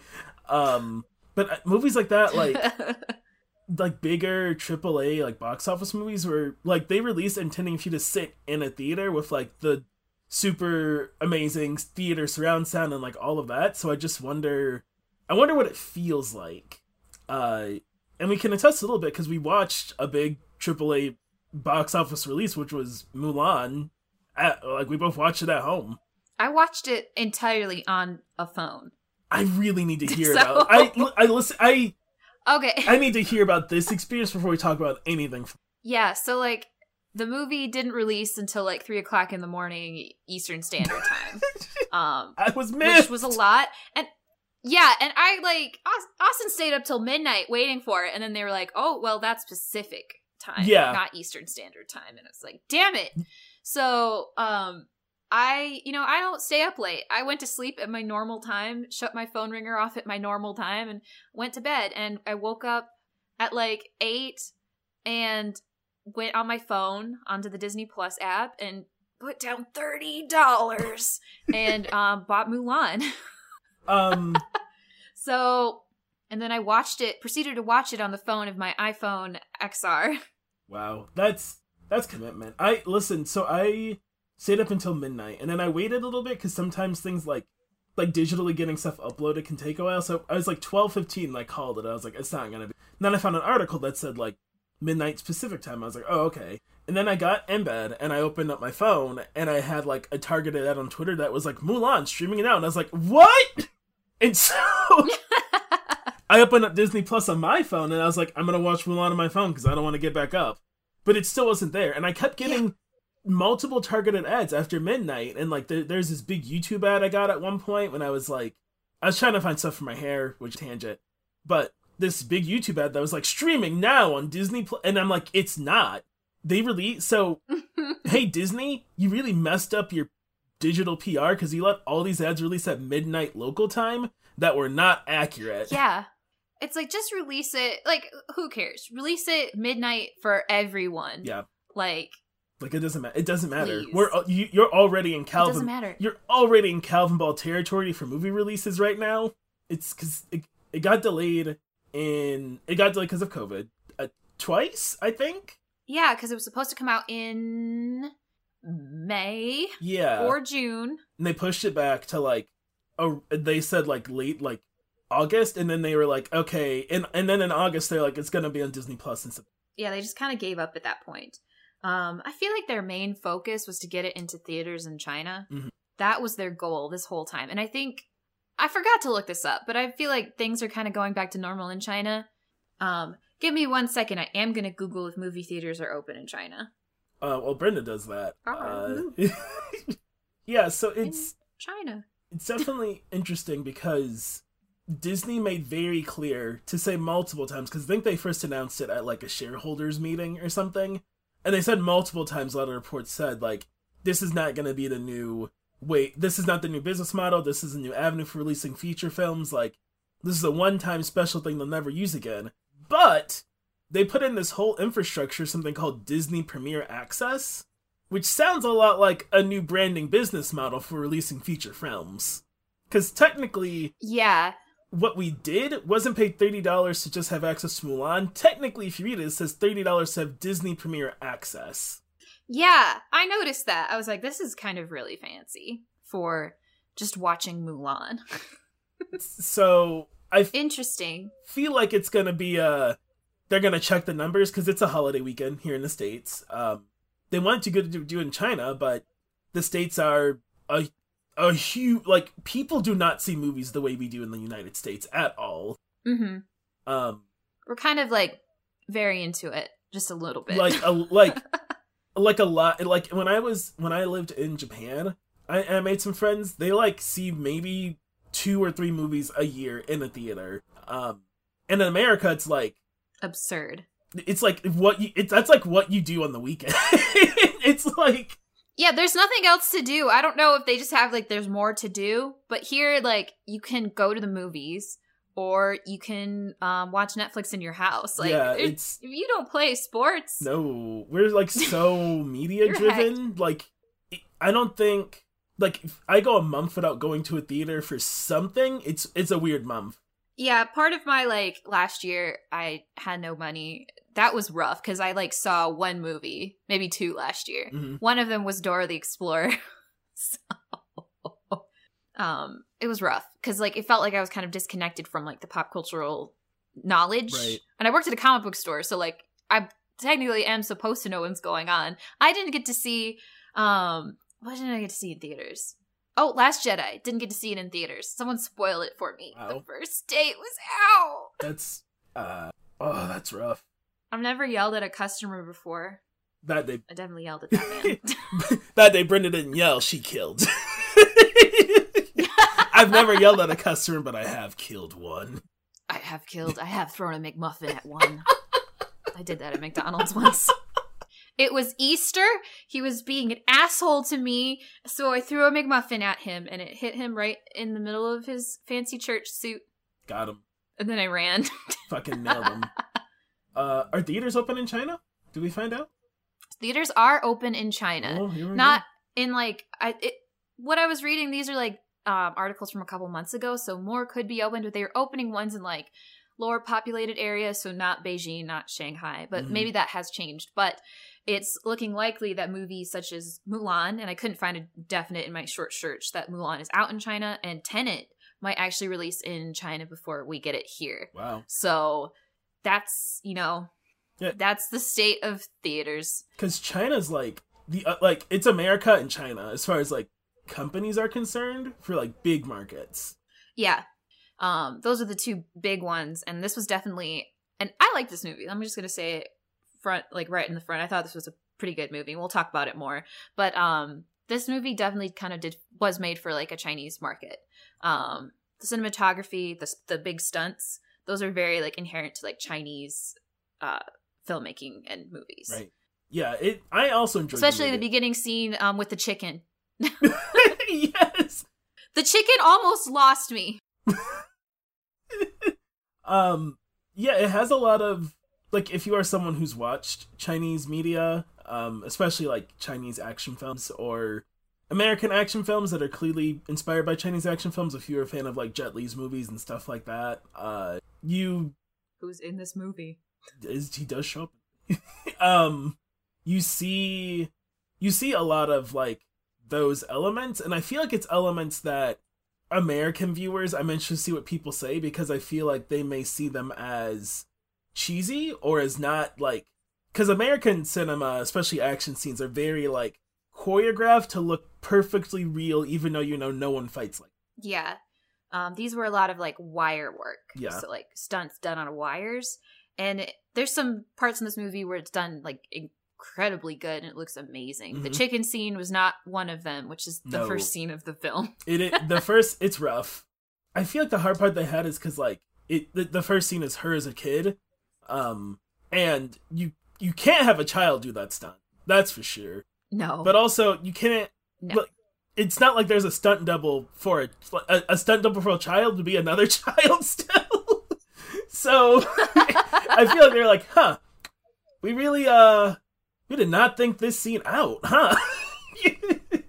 Um, but uh, movies like that, like like bigger AAA like box office movies where like they released intending for you to sit in a theater with like the super amazing theater surround sound and like all of that. So I just wonder, I wonder what it feels like. Uh, and we can attest a little bit because we watched a big AAA box office release, which was Mulan. At, like we both watched it at home. I watched it entirely on a phone. I really need to hear so... about. I I listen. I okay. I need to hear about this experience before we talk about anything. Yeah. So like the movie didn't release until like three o'clock in the morning Eastern Standard Time. um, I was missed, which was a lot, and yeah, and I like Austin stayed up till midnight waiting for it, and then they were like, "Oh, well, that's Pacific time, yeah, not Eastern Standard Time," and it's like, "Damn it!" So, um, I, you know, I don't stay up late. I went to sleep at my normal time, shut my phone ringer off at my normal time, and went to bed. And I woke up at like eight, and went on my phone onto the Disney Plus app and put down thirty dollars and um, bought Mulan. um. so, and then I watched it. Proceeded to watch it on the phone of my iPhone XR. Wow, that's that's commitment. I listen. So I stayed up until midnight, and then I waited a little bit because sometimes things like like digitally getting stuff uploaded can take a while. So I was like twelve fifteen, I called it. I was like, it's not gonna be. And then I found an article that said like midnight specific time. I was like, oh, okay. And then I got in bed and I opened up my phone and I had like a targeted ad on Twitter that was like Mulan streaming it out. And I was like, what? And so I opened up Disney Plus on my phone and I was like, I'm going to watch Mulan on my phone because I don't want to get back up. But it still wasn't there. And I kept getting. Yeah. Multiple targeted ads after midnight, and like there, there's this big YouTube ad I got at one point when I was like, I was trying to find stuff for my hair, which tangent, but this big YouTube ad that was like streaming now on Disney Plus, and I'm like, it's not. They release so. hey Disney, you really messed up your digital PR because you let all these ads release at midnight local time that were not accurate. Yeah. It's like just release it. Like who cares? Release it midnight for everyone. Yeah. Like like it doesn't matter. It doesn't matter. Please. We're you, you're already in Calvin. It doesn't matter. You're already in Calvinball territory for movie releases right now. It's because it, it got delayed in it got delayed because of COVID uh, twice, I think. Yeah, because it was supposed to come out in May. Yeah, or June, and they pushed it back to like, oh, they said like late like August, and then they were like, okay, and and then in August they're like, it's gonna be on Disney Plus and. Yeah, they just kind of gave up at that point. Um, I feel like their main focus was to get it into theaters in China. Mm-hmm. That was their goal this whole time, and I think I forgot to look this up, but I feel like things are kind of going back to normal in China. Um, give me one second. I am to Google if movie theaters are open in China. Uh, well, Brenda does that. Oh, uh, yeah, so it's in China. It's definitely interesting because Disney made very clear to say multiple times because I think they first announced it at like a shareholders meeting or something, and they said multiple times. A lot of reports said like this is not going to be the new wait, this is not the new business model. This is a new avenue for releasing feature films. Like, this is a one time special thing they'll never use again. But they put in this whole infrastructure, something called Disney Premier Access, which sounds a lot like a new branding business model for releasing feature films. Because technically, yeah, what we did wasn't pay $30 to just have access to Mulan. Technically, if you read it, it says $30 to have Disney Premier Access. Yeah, I noticed that. I was like, this is kind of really fancy for just watching Mulan. so I f- interesting. Feel like it's gonna be a. Uh, they're gonna check the numbers because it's a holiday weekend here in the states. Um, they wanted to go to do in China, but the states are a a huge like people do not see movies the way we do in the United States at all. Mm-hmm. Um, we're kind of like very into it, just a little bit. Like a like like a lot like when i was when i lived in japan I, I made some friends they like see maybe two or three movies a year in a theater um and in america it's like absurd it's like what you it's that's like what you do on the weekend it's like yeah there's nothing else to do i don't know if they just have like there's more to do but here like you can go to the movies or you can um, watch Netflix in your house. Like, yeah, it's if you don't play sports. No, we're like so media driven. Like, I don't think like if I go a month without going to a theater for something. It's it's a weird month. Yeah, part of my like last year, I had no money. That was rough because I like saw one movie, maybe two last year. Mhm. One of them was Dora the Explorer. so, um, it was rough because like it felt like I was kind of disconnected from like the pop cultural knowledge. Right. And I worked at a comic book store, so like I technically am supposed to know what's going on. I didn't get to see um what didn't I get to see in theaters? Oh, Last Jedi. Didn't get to see it in theaters. Someone spoiled it for me. The first day it was out. That's uh oh, that's rough. I've never yelled at a customer before. That day, I definitely yelled at that man. that day, Brenda didn't yell. She killed. I've never yelled at a customer, but I have killed one. I have killed. I have thrown a McMuffin at one. I did that at McDonald's once. It was Easter. He was being an asshole to me, so I threw a McMuffin at him, and it hit him right in the middle of his fancy church suit. Got him. And then I ran. Fucking nailed him. Uh, are theaters open in China? Do we find out? Theaters are open in China, Oh, not in like I. It, what I was reading, these are like um, articles from a couple months ago, so more could be opened, but they are opening ones in like lower populated areas, so not Beijing, not Shanghai, but Mhm. maybe that has changed. But it's looking likely that movies such as Mulan, and I couldn't find a definite in my short search that Mulan is out in China, and Tenet might actually release in China before we get it here. Wow. So that's you know, Yeah. that's the state of theaters. Because China's like the uh, like it's America and China as far as like companies are concerned for like big markets. Yeah. Um, those are the two big ones, and this was definitely and I like this movie. I'm just gonna say it front like right in the front. I thought this was a pretty good movie. We'll talk about it more. But um this movie definitely kind of did was made for like a Chinese market. Um the cinematography, the the big stunts, those are very like inherent to like Chinese uh filmmaking and movies. Right. Yeah. It. I also enjoyed Especially the the beginning scene um with the chicken. yes. The chicken almost lost me. Um. Yeah. It has a lot of like if you are someone who's watched Chinese media, um, especially like Chinese action films or American action films that are clearly inspired by Chinese action films. If you're a fan of like Jet Li's movies and stuff like that, uh, you Who's in this movie? is he does show up. um, you see, you see a lot of like those elements, and I feel like it's elements that American viewers I'm interested to see what people say because I feel like they may see them as cheesy or as not like because American cinema, especially action scenes, are very like choreographed to look perfectly real, even though you know no one fights like. Yeah. Um, these were a lot of like wire work. Yeah. So like stunts done on wires. And it, there's some parts in this movie where it's done like incredibly good and it looks amazing. The Mhm. chicken scene was not one of them, which is the No. first scene of the film. It, it the first it's rough. I feel like the hard part they had is because like it the, the first scene is her as a kid, um, and you you can't have a child do that stunt. That's for sure. No. But also you can't. No. Look, it's not like there's a stunt double for a, a a stunt double for a child to be another child still. so I feel like they're like, huh, we really uh we did not think this scene out, huh?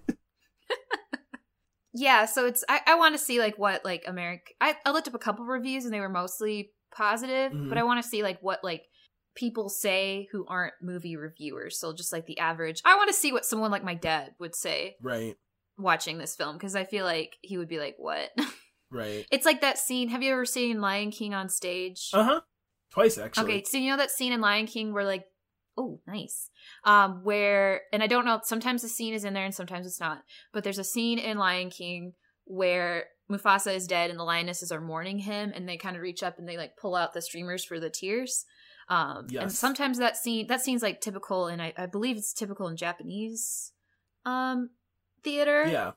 yeah, so it's I, I want to see like what like American I, I looked up a couple reviews and they were mostly positive, Mhm. but I want to see like what like people say who aren't movie reviewers. So just like the average. I want to see what someone like my dad would say right, watching this film because I feel like he would be like, "What?" right. it's like that scene. Have you ever seen Lion King on stage? Uh huh. Twice actually. Okay, so you know that scene in Lion King where like, oh, nice. Um, where and I don't know. Sometimes the scene is in there and sometimes it's not. But there's a scene in Lion King where Mufasa is dead and the lionesses are mourning him, and they kind of reach up and they like pull out the streamers for the tears. Um, and sometimes that scene that scene's like typical, and I, I believe it's typical in Japanese um theater Yeah.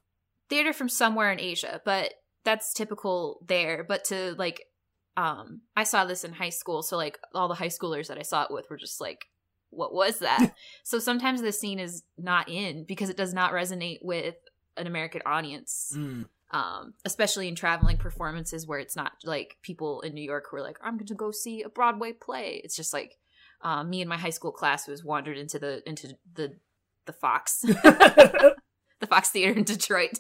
theater from somewhere in Asia, but that's typical there. But to like, um, I saw this in high school, so like all the high schoolers that I saw it with were just like, "What was that?" so sometimes the scene is not in because it does not resonate with an American audience, Mm. Um, especially in traveling performances where it's not like people in New York who are like, "I'm going to go see a Broadway play." It's just like um, me and my high school class who has wandered into the into the the Fox the Fox Theater in Detroit.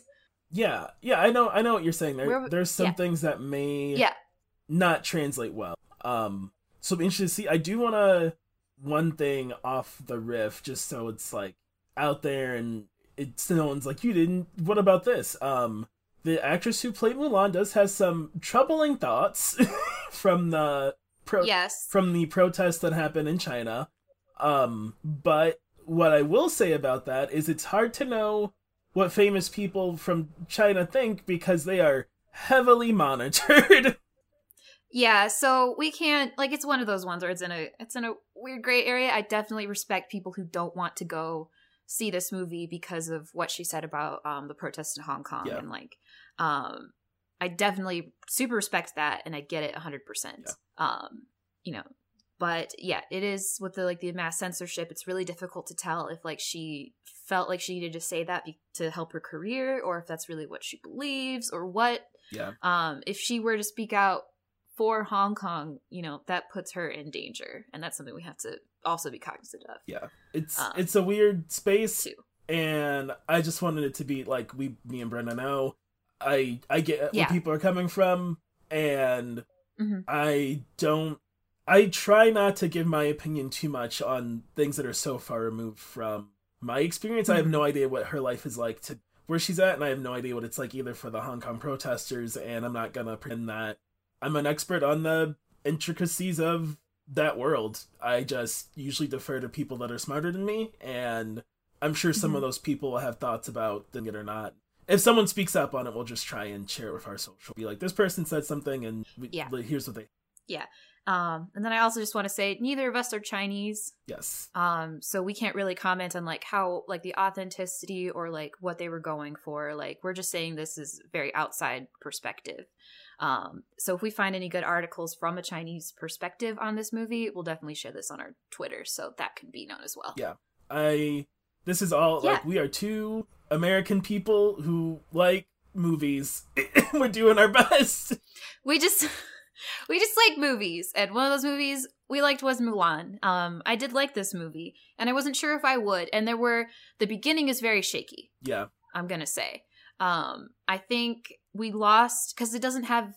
yeah, yeah. I know. I know what you're saying. There, Where- there's some yeah. things that may Yeah. not translate well. Um, so I'm interested to see. I do want to one thing off the riff, just so it's like out there and it's no one's like you didn't. What about this? Um, the actress who played Mulan does has some troubling thoughts from the pro- yes from the protests that happened in China. Um, but what I will say about that is it's hard to know what famous people from China think because they are heavily monitored. Yeah, so we can't like it's one of those ones where it's in a it's in a weird gray area. I definitely respect people who don't want to go see this movie because of what she said about um the protests in Hong Kong Yeah. and like um I definitely super respect that and I get it 100%. Um you know, but yeah, it is with the like the mass censorship, it's really difficult to tell if like she felt like she needed to say that be- to help her career or if that's really what she believes or what yeah. um, if she were to speak out for Hong Kong, you know, that puts her in danger. And that's something we have to also be cognizant of. Yeah. It's Um, it's a weird space Too. and I just wanted it to be like we me and Brenda know. I I get Yeah. where people are coming from and Mhm. I don't I try not to give my opinion too much on things that are so far removed from my experience. I have no idea what her life is like to where she's at and I have no idea what it's like either for the Hong Kong protesters and I'm not going to pretend that I'm an expert on the intricacies of that world. I just usually defer to people that are smarter than me, and I'm sure some of Mhm. those people have thoughts about them it or not. If someone speaks up on it, we'll just try and share it with our social. Be like, this person said something, and we, Yeah. like, here's what they. Yeah. Um, and then I also just want to say neither of us are Chinese. Yes, Um, so we can't really comment on like how like the authenticity or like what they were going for. Like we're just saying this is very outside perspective. Um, so if we find any good articles from a Chinese perspective on this movie, we'll definitely share this on our Twitter so that can be known as well. Yeah. I. This is all Yeah. like we are two American people who like movies. We're doing our best. we just we just like movies and one of those movies we liked was mulan um i did like this movie and i wasn't sure if i would and there were the beginning is very shaky Yeah, i'm gonna say um i think we lost because it doesn't have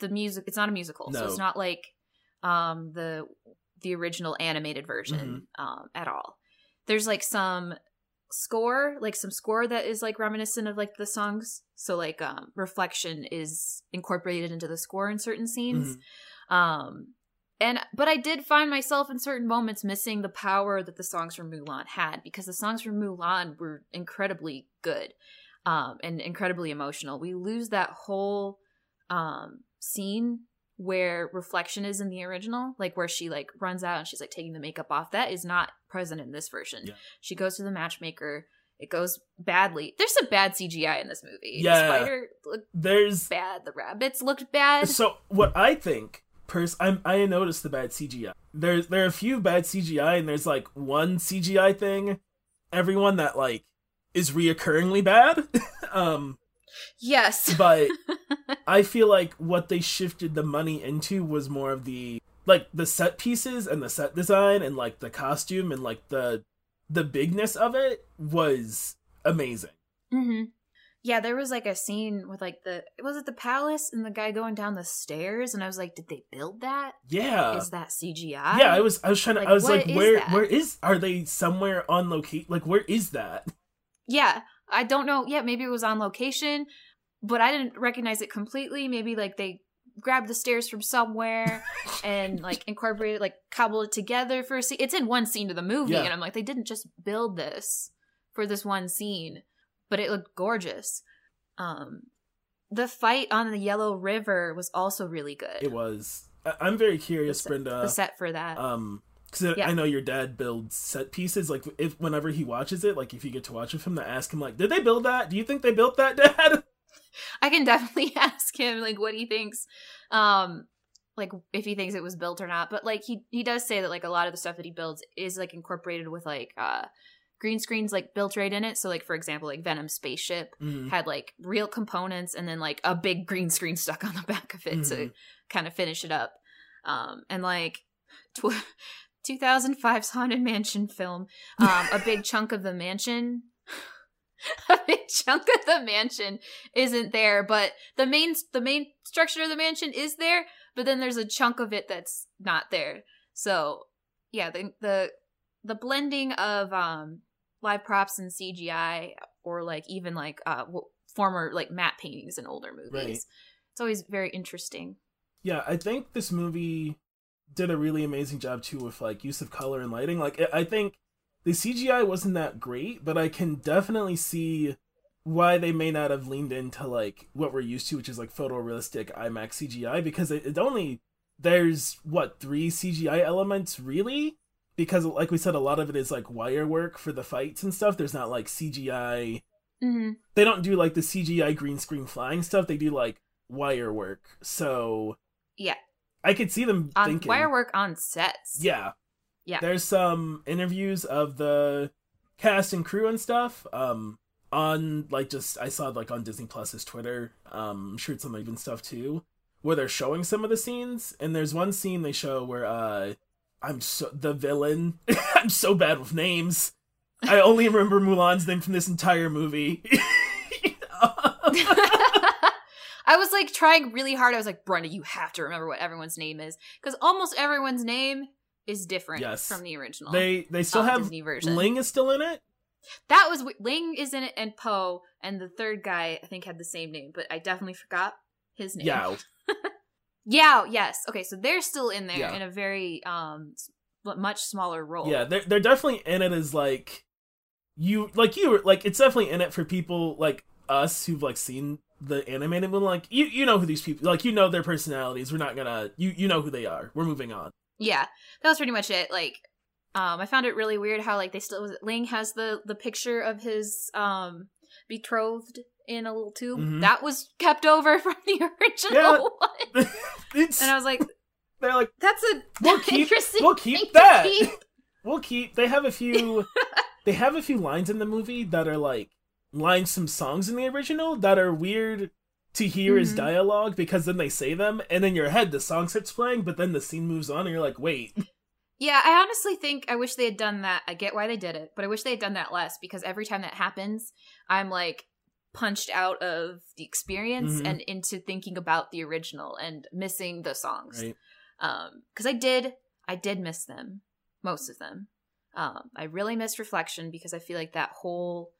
the music it's not a musical so it's not like um the the original animated version um at all. There's like some score like some score that is like reminiscent of like the songs. So like um reflection is incorporated into the score in certain scenes. Mhm. um and but i did find myself in certain moments missing the power that the songs from mulan had because the songs from mulan were incredibly good um and incredibly emotional. We lose that whole um scene where reflection is in the original like where she like runs out and she's like taking the makeup off. That is not present in this version. Yeah. she goes to the matchmaker. It goes badly. There's some bad cgi in this movie. Yeah. the spider looked there's bad. The rabbits looked bad. So what I think, pers- I'm, I noticed the bad CGI. There's there are a few bad CGI, and there's like one CGI thing, everyone that like is reoccurringly bad. um, yes but I feel like what they shifted the money into was more of the like the set pieces and the set design and like the costume and like the the bigness of it was amazing. hmm Yeah, there was like a scene with like the was it the palace and the guy going down the stairs, and I was like, did they build that? Yeah. Is that CGI? yeah, I was I was trying to Like, I was like where that? where is are they somewhere on location like where is that? Yeah, I don't know. Yeah, maybe it was on location, but I didn't recognize it completely. Maybe like they grabbed the stairs from somewhere and like incorporated, like cobbled it together for a scene. It's in one scene of the movie, Yeah. and I'm like, they didn't just build this for this one scene, but it looked gorgeous. Um, the fight on the Yellow River was also really good. It was I, I'm very the, curious, set, Brenda. the set for that. um because Yeah. I know your dad builds set pieces. Like, if whenever he watches it, like if you get to watch with him, to ask him, like, did they build that? Do you think they built that, Dad? I can definitely ask him like what he thinks, um, like if he thinks it was built or not. But like he he does say that like a lot of the stuff that he builds is like incorporated with like uh green screens like built right in it. So like for example, like Venom spaceship Mhm. had like real components and then like a big green screen stuck on the back of it to Mhm. kind of finish it up. Um, and like. Tw- 2005's haunted mansion film um a big chunk of the mansion a big chunk of the mansion isn't there but the main the main structure of the mansion is there but then there's a chunk of it that's not there. So yeah, the the the blending of um live props and CGI or like even like uh w- former like matte paintings in older movies. Right. It's always very interesting. Yeah, I think this movie did a really amazing job too with like use of color and lighting. Like I- think the CGI wasn't that great, but I can definitely see why they may not have leaned into like what we're used to, which is like photorealistic IMAX CGI, because it, it only there's what three CGI elements really, because like we said, a lot of it is like wire work for the fights and stuff. There's not like CGI. Mm-hmm. They don't do like the CGI green screen flying stuff. They do like wire work. So Yeah. I could see them On thinking wire work on sets. yeah. Yeah. There's some interviews of the cast and crew and stuff. Um on like just I saw like on Disney Plus's Twitter. Um I'm sure it's some even stuff too. Where they're showing some of the scenes. And there's one scene they show where uh I'm so the villain I'm so bad with names. I only remember Mulan's name from this entire movie. I was like trying really hard. I was like, Brenda, you have to remember what everyone's name is because almost everyone's name is different Yes. from the original. they they still uh, have Disney version. Ling is still in it. That was Ling is in it and Po and the third guy I think had the same name, but I definitely forgot his name. Yao. Yao, yes. Okay, so they're still in there Yeah. in a very um much smaller role. Yeah, they're they're definitely in it as like you like you like it's definitely in it for people like us who've like seen the animated one. Like you you know who these people like you know their personalities. We're not gonna you you know who they are. We're moving on. Yeah, that was pretty much it. Like, um, I found it really weird how like they still Ling has the the picture of his um betrothed in a little tube Mhm. that was kept over from the original Yeah. one, and I was like, they're like that's a We'll keep- interesting. we'll keep that. keep. we'll keep. They have a few. they have a few lines in the movie that are like lines some songs in the original that are weird to hear as Mhm. dialogue because then they say them and in your head the song starts playing, but then the scene moves on and you're like, wait. Yeah, I honestly think I wish they had done that. I get why they did it, but I wish they had done that less because every time that happens, I'm like punched out of the experience Mhm. and into thinking about the original and missing the songs. Right. Um, because I did, I did miss them, most of them. Um, I really missed Reflection because I feel like that whole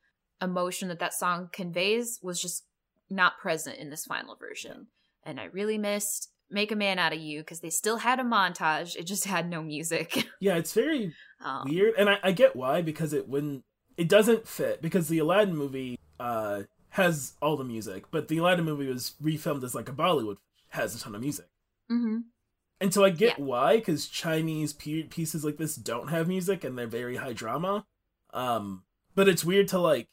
emotion that that song conveys was just not present in this final version. And I really missed Make a Man Out of You because they still had a montage, it just had no music. Yeah, it's very um, weird, and I, I get why because it wouldn't it doesn't fit because the Aladdin movie uh has all the music, but the Aladdin movie was refilmed as like a Bollywood has a ton of music, hmm and so I get why because Chinese pieces like this don't have music and they're very high drama. Um, but it's weird to like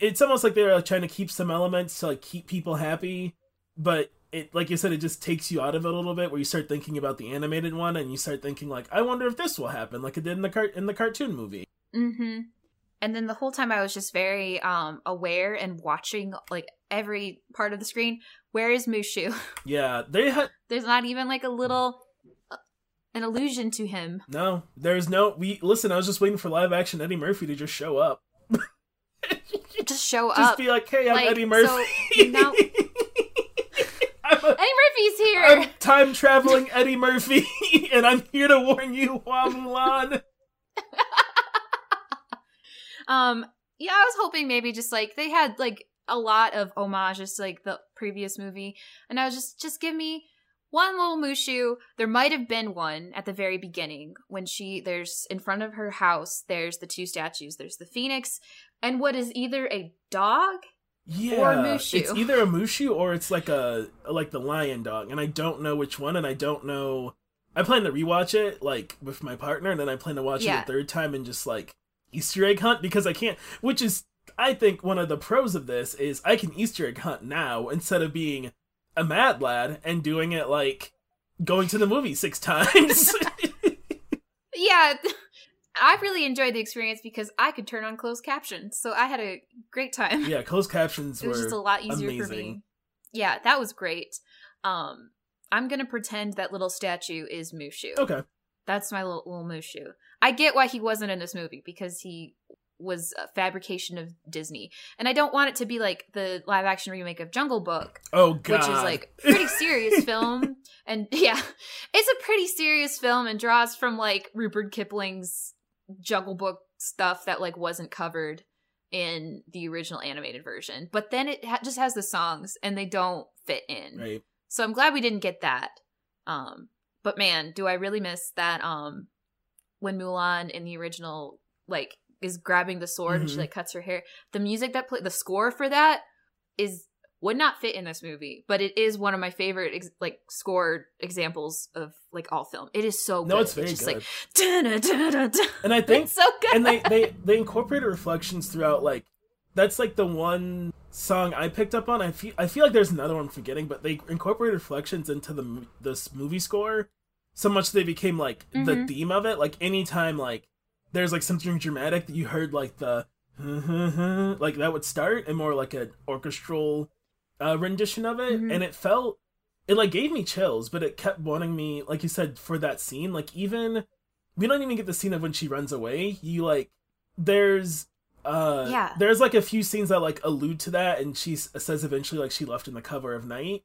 it's almost like they're like, trying to keep some elements to like keep people happy, but it like you said it just takes you out of it a little bit where you start thinking about the animated one and you start thinking like I wonder if this will happen like it did in the cart in the cartoon movie. Mm-hmm. And then the whole time I was just very um aware and watching like every part of the screen. Where is Mushu? Yeah, they had There's not even like a little uh, an allusion to him. no. There's no we listen. I was just waiting for live action Eddie Murphy to just show up. Just show just up. Just be like, hey, I'm like, Eddie Murphy. so now- I'm, a, Eddie Murphy's here. I'm time traveling Eddie Murphy, and I'm here to warn you, Hua Mulan. Um, yeah, I was hoping maybe just like they had like a lot of homages to like the previous movie, and I was just just give me one little Mushu. There might have been one at the very beginning when she there's in front of her house. There's the two statues. There's the phoenix, and what is either a dog. Yeah, Or Mushu. it's either a Mushu or it's like a like the lion dog, and I don't know which one, and I don't know. I plan to rewatch it like with my partner, and then I plan to watch Yeah. it a third time and just like Easter egg hunt because I can't. Which is, I think, one of the pros of this is I can Easter egg hunt now instead of being a mad lad and doing it like going to the movie six times. Yeah, I really enjoyed the experience because I could turn on closed captions, so I had a great time. yeah, closed captions it was were just a lot easier for me. Yeah, that was great. Um, I'm gonna pretend that little statue is Mushu. okay. That's my little, little Mushu. I get why he wasn't in this movie because he was a fabrication of Disney, and I don't want it to be like the live action remake of Jungle Book, Oh god, which is like pretty serious film. And yeah, it's a pretty serious film and draws from like Rupert Kipling's Jungle Book stuff that like wasn't covered in the original animated version. But then it ha- just has the songs and they don't fit in. Right. So I'm glad we didn't get that. Um but man, do I really miss that um when Mulan in the original like is grabbing the sword and she Mhm. like cuts her hair. The music that play the score for that is would not fit in this movie, but it is one of my favorite ex- like scored examples of like all film. It is so No, good. it's very just good. like and I think it's so good. and they they they incorporated reflections throughout like that's like the one song I picked up on. I feel I feel like there's another one I'm forgetting, but they incorporated reflections into the this movie score so much they became like the Mhm. theme of it. Like anytime like there's like something dramatic that you heard like the like that would start and more like an orchestral uh, rendition of it, Mhm. and it felt it like gave me chills, but it kept wanting me like you said for that scene. Like even we don't even get the scene of when she runs away. You like there's uh Yeah. there's like a few scenes that like allude to that and she says eventually like she left in the cover of night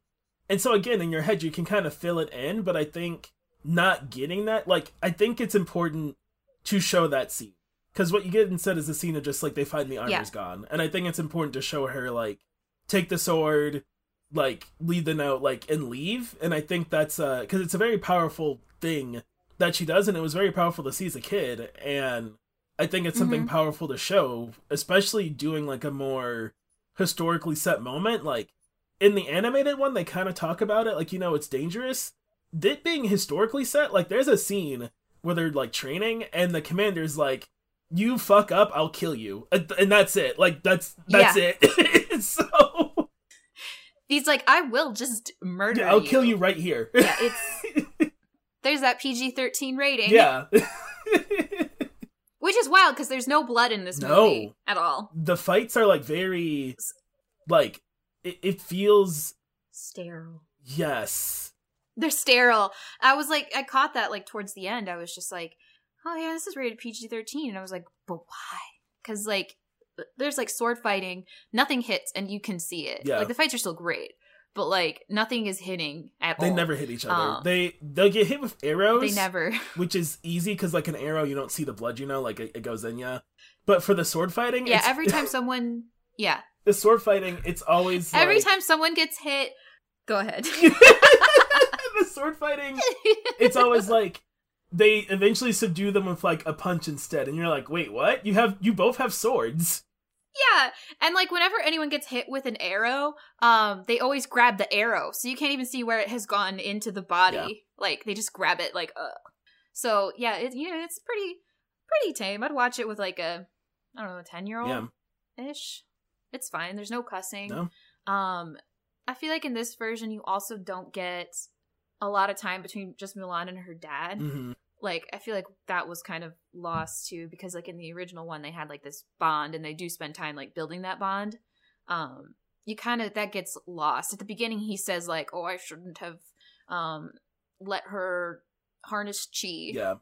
and so again in your head you can kind of fill it in but i think not getting that like i think it's important to show that scene because what you get instead is a scene of just like they find the armor's Yeah. gone and i think it's important to show her like take the sword like lead the note like and leave. And i think that's uh because it's a very powerful thing that she does and it was very powerful to see as a kid. And i think it's something powerful to show especially doing like a more historically set moment. Like in the animated one they kind of talk about it like you know it's dangerous. It being historically set like there's a scene where they're like training and the commander's like you fuck up i'll kill you and that's it like that's that's it so He's like, I will just murder yeah, i'll kill you right here Yeah, it's there's that PG thirteen rating. yeah Which is wild because there's no blood in this No. movie at all. the fights are like very like it, it feels Sterile. yes They're sterile. I was like, I caught that like towards the end. I was just like, oh yeah, this is rated PG thirteen, and I was like, but why? Because like, there's like sword fighting, nothing hits, and you can see it. Yeah. Like the fights are still great, but like nothing is hitting at they all. never hit each other Um, they they'll get hit with arrows They never. which is easy because like an arrow you don't see the blood you know like it, it goes in ya but for the sword fighting Yeah. Every time someone. Yeah. the sword fighting it's always Every like- time someone gets hit. Go ahead. the sword fighting it's always like they eventually subdue them with like a punch instead and you're like wait what you have you both have swords Yeah, and like whenever anyone gets hit with an arrow, um, they always grab the arrow, so you can't even see where it has gone into the body. Yeah. Like they just grab it, like uh. So yeah, it, you know, it's pretty pretty tame. I'd watch it with like a I don't know, a ten year old ish. It's fine. There's no cussing. No. Um, I feel like in this version, you also don't get a lot of time between just Mulan and her dad. Hmm like i feel like that was kind of lost too because like in the original one they had like this bond and they do spend time like building that bond. Um you kind of that gets lost. At the beginning he says like oh i shouldn't have um let her harness chi. Yeah.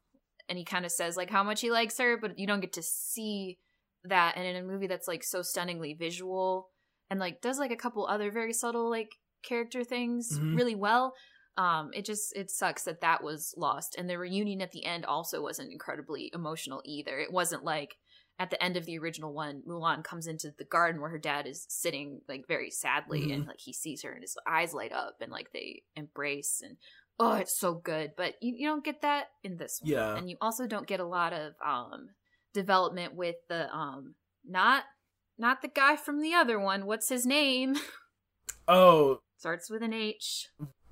And he kind of says like how much he likes her but you don't get to see that. And in a movie that's like so stunningly visual and like does like a couple other very subtle like character things Mhm. really well um it just it sucks that that was lost and the reunion at the end also wasn't incredibly emotional either. It wasn't like at the end of the original one mulan comes into the garden where her dad is sitting like very sadly and like he sees her and his eyes light up and like they embrace and oh it's so good. But you, you don't get that in this one. Yeah. and you also don't get a lot of um development with the um not not the guy from the other one. What's his name? Oh. Starts with an h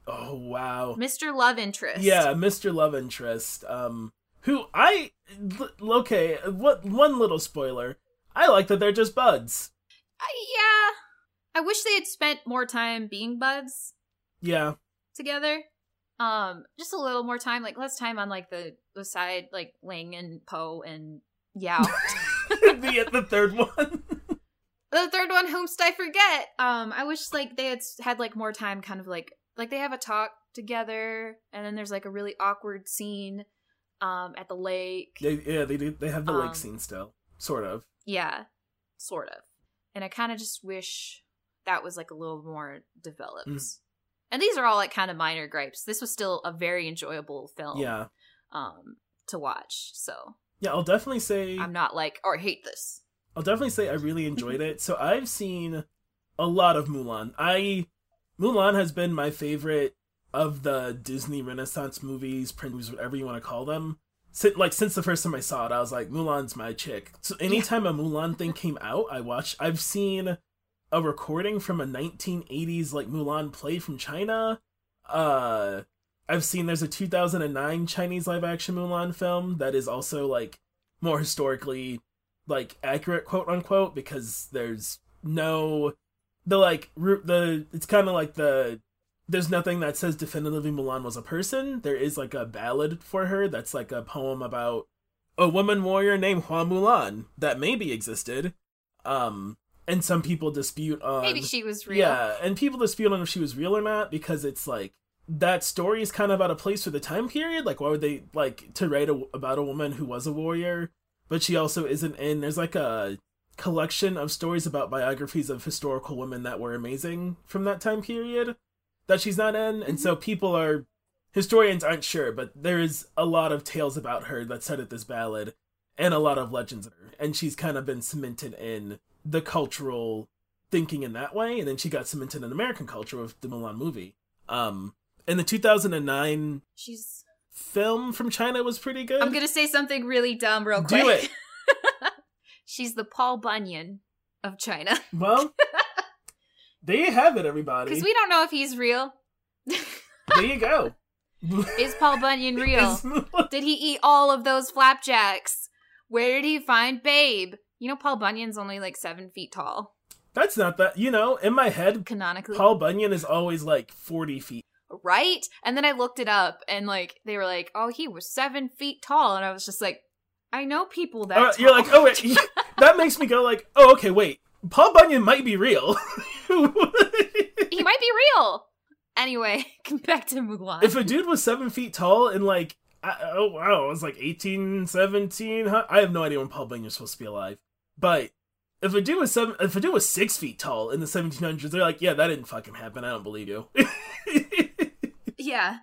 oh wow mr love interest Yeah, Mr. Love Interest. Um, who I okay. What one little spoiler? I like that they're just buds. I, yeah i wish they had spent more time being buds Yeah, together um just a little more time like less time on like the the side like ling and po and yao the the third one. the third one whomst i forget um i wish like they had had like more time kind of like like they have a talk together and then there's like a really awkward scene um at the lake they, yeah, they do. They have the Um, lake scene still, sort of. yeah sort of and i kind of just wish that was like a little more developed Mm. And these are all like kind of minor gripes. This was still a very enjoyable film. Yeah. Um, to watch. So Yeah, I'll definitely say I'm not like, or hate this. I'll definitely say I really enjoyed it. So I've seen a lot of Mulan. I Mulan has been my favorite of the Disney Renaissance movies, print movies, whatever you want to call them. Since, like since the first time I saw it, I was like, Mulan's my chick. So anytime a Mulan thing came out, I watched. I've seen a recording from a 1980s like Mulan play from China. Uh, I've seen there's a 2009 Chinese live action Mulan film that is also like more historically like accurate quote unquote because there's no the like the it's kind of like the there's nothing that says definitively Mulan was a person. There is like a ballad for her that's like a poem about a woman warrior named Hua Mulan that maybe existed. Um and some people dispute on Maybe she was real. yeah, and people dispute on if she was real or not because it's like that story is kind of out of place for the time period. Like, why would they like to write a, about a woman who was a warrior, but she also isn't in? There's like a collection of stories about biographies of historical women that were amazing from that time period that she's not in, and so people are historians aren't sure, but there is a lot of tales about her that said at this ballad, and a lot of legends of her, and she's kind of been cemented in the cultural thinking in that way, and then she got cemented in American culture with the Mulan movie. Um, and the 2009 She's. film from China was pretty good. I'm gonna say something really dumb real quick. do it. She's the Paul Bunyan of China. Well, there you have it, everybody. Because we don't know if he's real. There you go. Is Paul Bunyan real? Did he eat all of those flapjacks? Where did he find Babe? You know, Paul Bunyan's only like seven feet tall, That's not that. You know, in my head, canonically. Paul Bunyan is always like 40 feet. right? And then I looked it up and like they were like, oh, he was seven feet tall. And I was just like, I know people that. Uh, you're like, oh wait, that makes me go like, oh okay, wait, Paul Bunyan might be real. he might be real. Anyway, back to Mulan. if a dude was seven feet tall and like, I, oh wow, it was like 18, 17, huh? I have no idea when Paul Bunyan was supposed to be alive, but. If a dude was seven, if a dude was six feet tall in the 1700s, they're like, "Yeah, that didn't fucking happen. I don't believe you." yeah.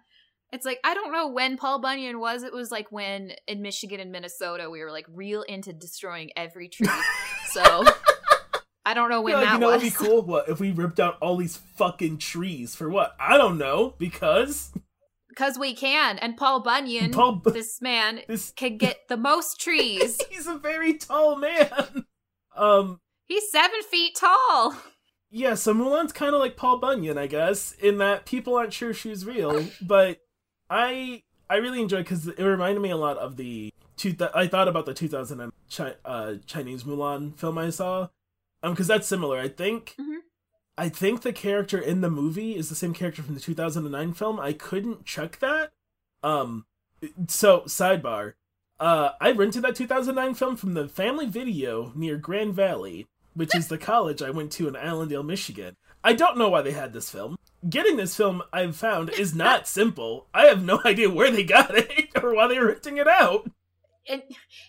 It's like I don't know when Paul Bunyan was. It was like when in Michigan and Minnesota we were like real into destroying every tree. so I don't know when You're that you know, was. it'd be cool. What if we ripped out all these fucking trees for what? I don't know because Because we can. And Paul Bunyan, Paul Bu- this man, this can get the most trees. he's a very tall man. Um, He's seven feet tall. yeah. So Mulan's kind of like Paul Bunyan, I guess, in that people aren't sure she's real, but I I really enjoyed because it reminded me a lot of the two. Th- I thought about the 2000 chi- uh, Chinese Mulan film I saw, um, because that's similar. I think. Mhm. I think the character in the movie is the same character from the 2009 film. I couldn't check that. Um, so sidebar. Uh, I rented that 2009 film from the Family Video near Grand Valley, which is the college I went to in Allendale, Michigan. I don't know why they had this film. Getting this film, I've found, is not simple. I have no idea where they got it or why they were renting it out. And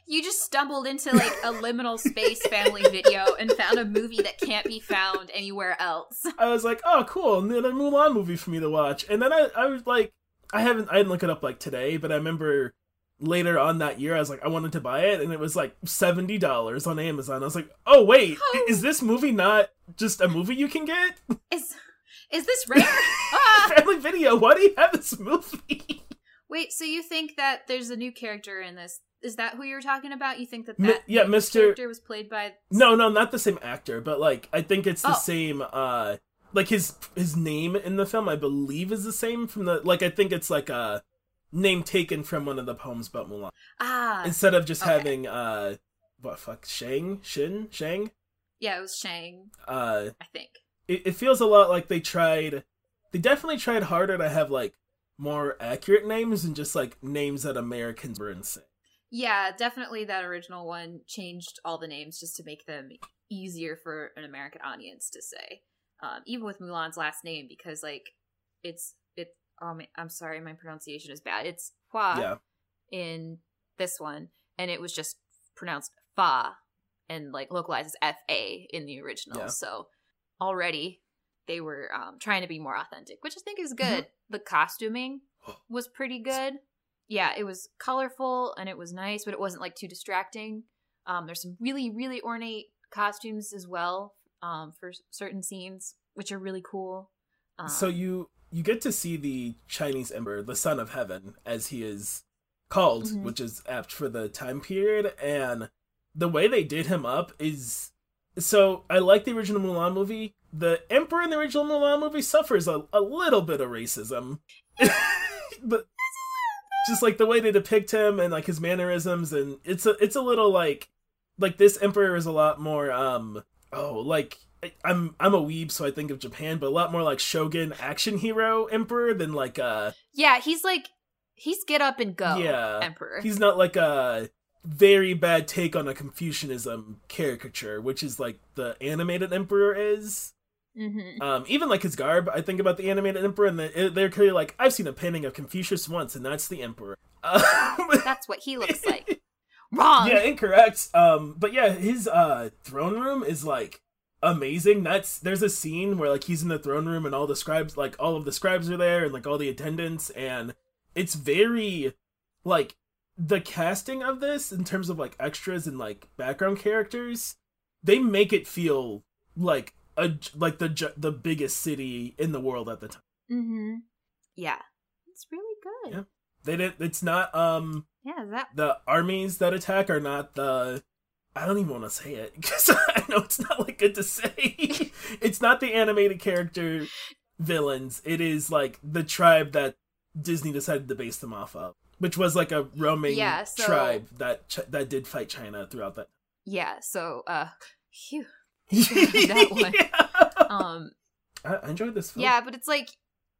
you just stumbled into like a liminal space family video and found a movie that can't be found anywhere else. I was like, oh, cool, another Mulan movie for me to watch. And then I, I was like, I haven't, I didn't look it up like today, but I remember later on that year, I was like, I wanted to buy it, and it was like seventy dollars on Amazon. I was like, oh wait, Oh. is this movie not just a movie you can get? Is is this rare? ah! Family Video, why do you have this movie? Wait, so you think that there's a new character in this? Is that who you were talking about? You think that that yeah, Mr. character was played by? No, no, not the same actor, but like I think it's the Oh. same. uh Like his his name in the film, I believe, is the same from the like. I think it's like a name taken from one of the poems about Mulan. Ah, instead of just okay. having uh what fuck Shang Shin Shang yeah, it was Shang, uh I think. it, it feels a lot like they tried they definitely tried harder to have like more accurate names and just like names that Americans were insane. Yeah, definitely that original one changed all the names just to make them easier for an American audience to say. Um, even with Mulan's last name, because like it's it. Oh, I'm sorry, my pronunciation is bad. It's Hua Yeah. in this one, and it was just pronounced Fa and like localizes F A in the original. Yeah. So already they were um, trying to be more authentic, which I think is good. The costuming was pretty good. Yeah, it was colorful and it was nice, but it wasn't like too distracting. Um, there's some really, really ornate costumes as well um, for certain scenes, which are really cool. Um, so you you get to see the Chinese emperor, the son of heaven, as he is called, Mhm. which is apt for the time period, and the way they did him up is so I like the original Mulan movie. The emperor in the original Mulan movie suffers a, a little bit of racism. but just like the way they depict him and like his mannerisms and it's a it's a little like like this emperor is a lot more um oh like I- I'm I'm a weeb so I think of Japan but a lot more like shogun action hero emperor than like uh yeah, he's like he's get up and go Yeah. emperor. he's not like a very bad take on a Confucianism caricature which is like the animated emperor is hmm um even like his garb I think about the animated emperor and the, they're clearly like I've seen a painting of Confucius once and that's the emperor um, That's what he looks like. Wrong. yeah incorrect um but yeah his uh throne room is like amazing that's there's a scene where like he's in the throne room and all the scribes like all of the scribes are there and like all the attendants and it's very like the casting of this in terms of like extras and like background characters they make it feel like a like the the biggest city in the world at the time hmm Yeah. It's really good. Yeah. they didn't it's not um Yeah, that the armies that attack are not the I don't even want to say it because I know it's not like good to say. it's not the animated character villains. It is like the tribe that Disney decided to base them off of, which was like a roaming Yeah, so- tribe that Ch- that did fight China throughout that. yeah, so uh phew. That one. Yeah. Um I, I enjoyed this film. yeah, but it's like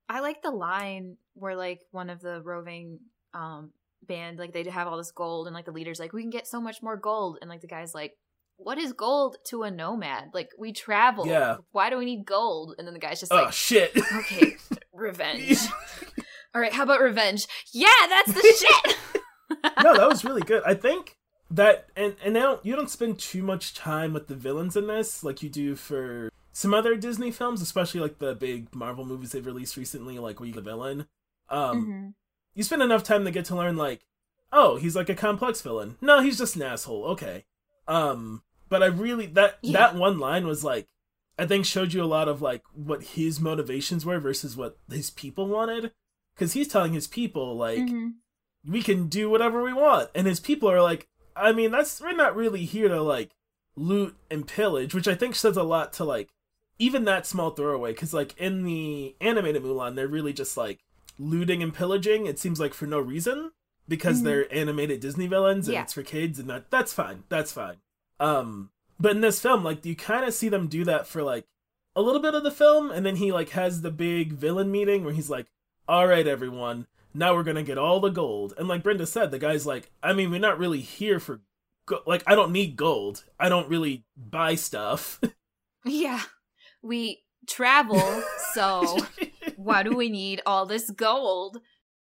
I like the line where like one of the roving um band like they have all this gold and like the leader's like we can get so much more gold and like the guy's like what is gold to a nomad? Like we travel. Yeah. Why do we need gold? And then the guy's just Oh like shit. okay, revenge. All right, how about revenge? Yeah, that's the shit. no, that was really good. I think that and and now you don't spend too much time with the villains in this like you do for some other Disney films, especially like the big Marvel movies they've released recently, like you the villain. Um, Mhm. You spend enough time to get to learn like, oh, he's like a complex villain. No, he's just an asshole. Okay. Um, but I really that Yeah. that one line was like, I think showed you a lot of like what his motivations were versus what his people wanted, because he's telling his people like Mhm. we can do whatever we want and his people are like i mean that's we're not really here to like loot and pillage which i think says a lot to like even that small throwaway because like in the animated mulan they're really just like looting and pillaging it seems like for no reason because Mhm. they're animated disney villains and Yeah. it's for kids and that that's fine that's fine um but in this film like you kind of see them do that for like a little bit of the film and then he like has the big villain meeting where he's like all right everyone now we're gonna get all the gold and like brenda said the guy's like i mean we're not really here for go- like i don't need gold i don't really buy stuff Yeah. We travel, so why do we need all this gold?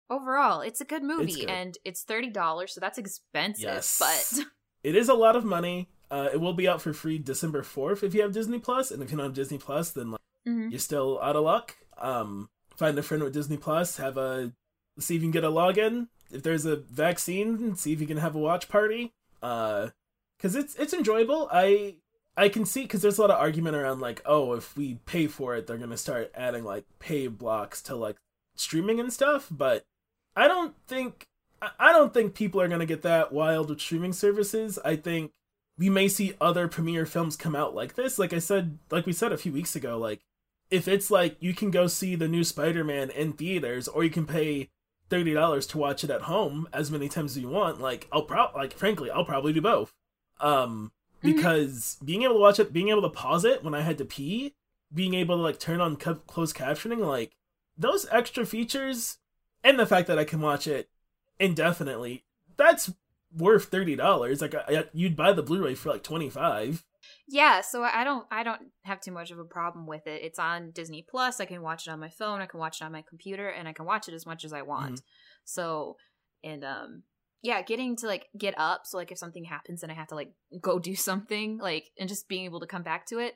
Overall, it's a good movie good. and it's $30, so that's expensive, Yes. but it is a lot of money uh, it will be out for free december 4th if you have disney plus and if you don't have disney plus then like, Mhm. you're still out of luck um find a friend with disney plus have a see if you can get a login if there's a vaccine see if you can have a watch party uh because it's it's enjoyable i i can see because there's a lot of argument around like oh if we pay for it they're gonna start adding like pay blocks to like streaming and stuff but i don't think I- don't think people are gonna get that wild with streaming services. I think we may see other premiere films come out like this. Like i said like we said a few weeks ago like if it's like you can go see the new spider-man in theaters or you can pay $30 to watch it at home as many times as you want like i'll pro like frankly i'll probably do both. Um Mhm. because being able to watch it being able to pause it when i had to pee being able to like turn on co- closed captioning like those extra features and the fact that i can watch it indefinitely that's worth $30 like I, I, you'd buy the blu-ray for like 25 yeah, so I don't I don't have too much of a problem with it. It's on Disney Plus. I can watch it on my phone, I can watch it on my computer, and I can watch it as much as I want. So, and um yeah, getting to like get up, so like if something happens and I have to like go do something, like and just being able to come back to it.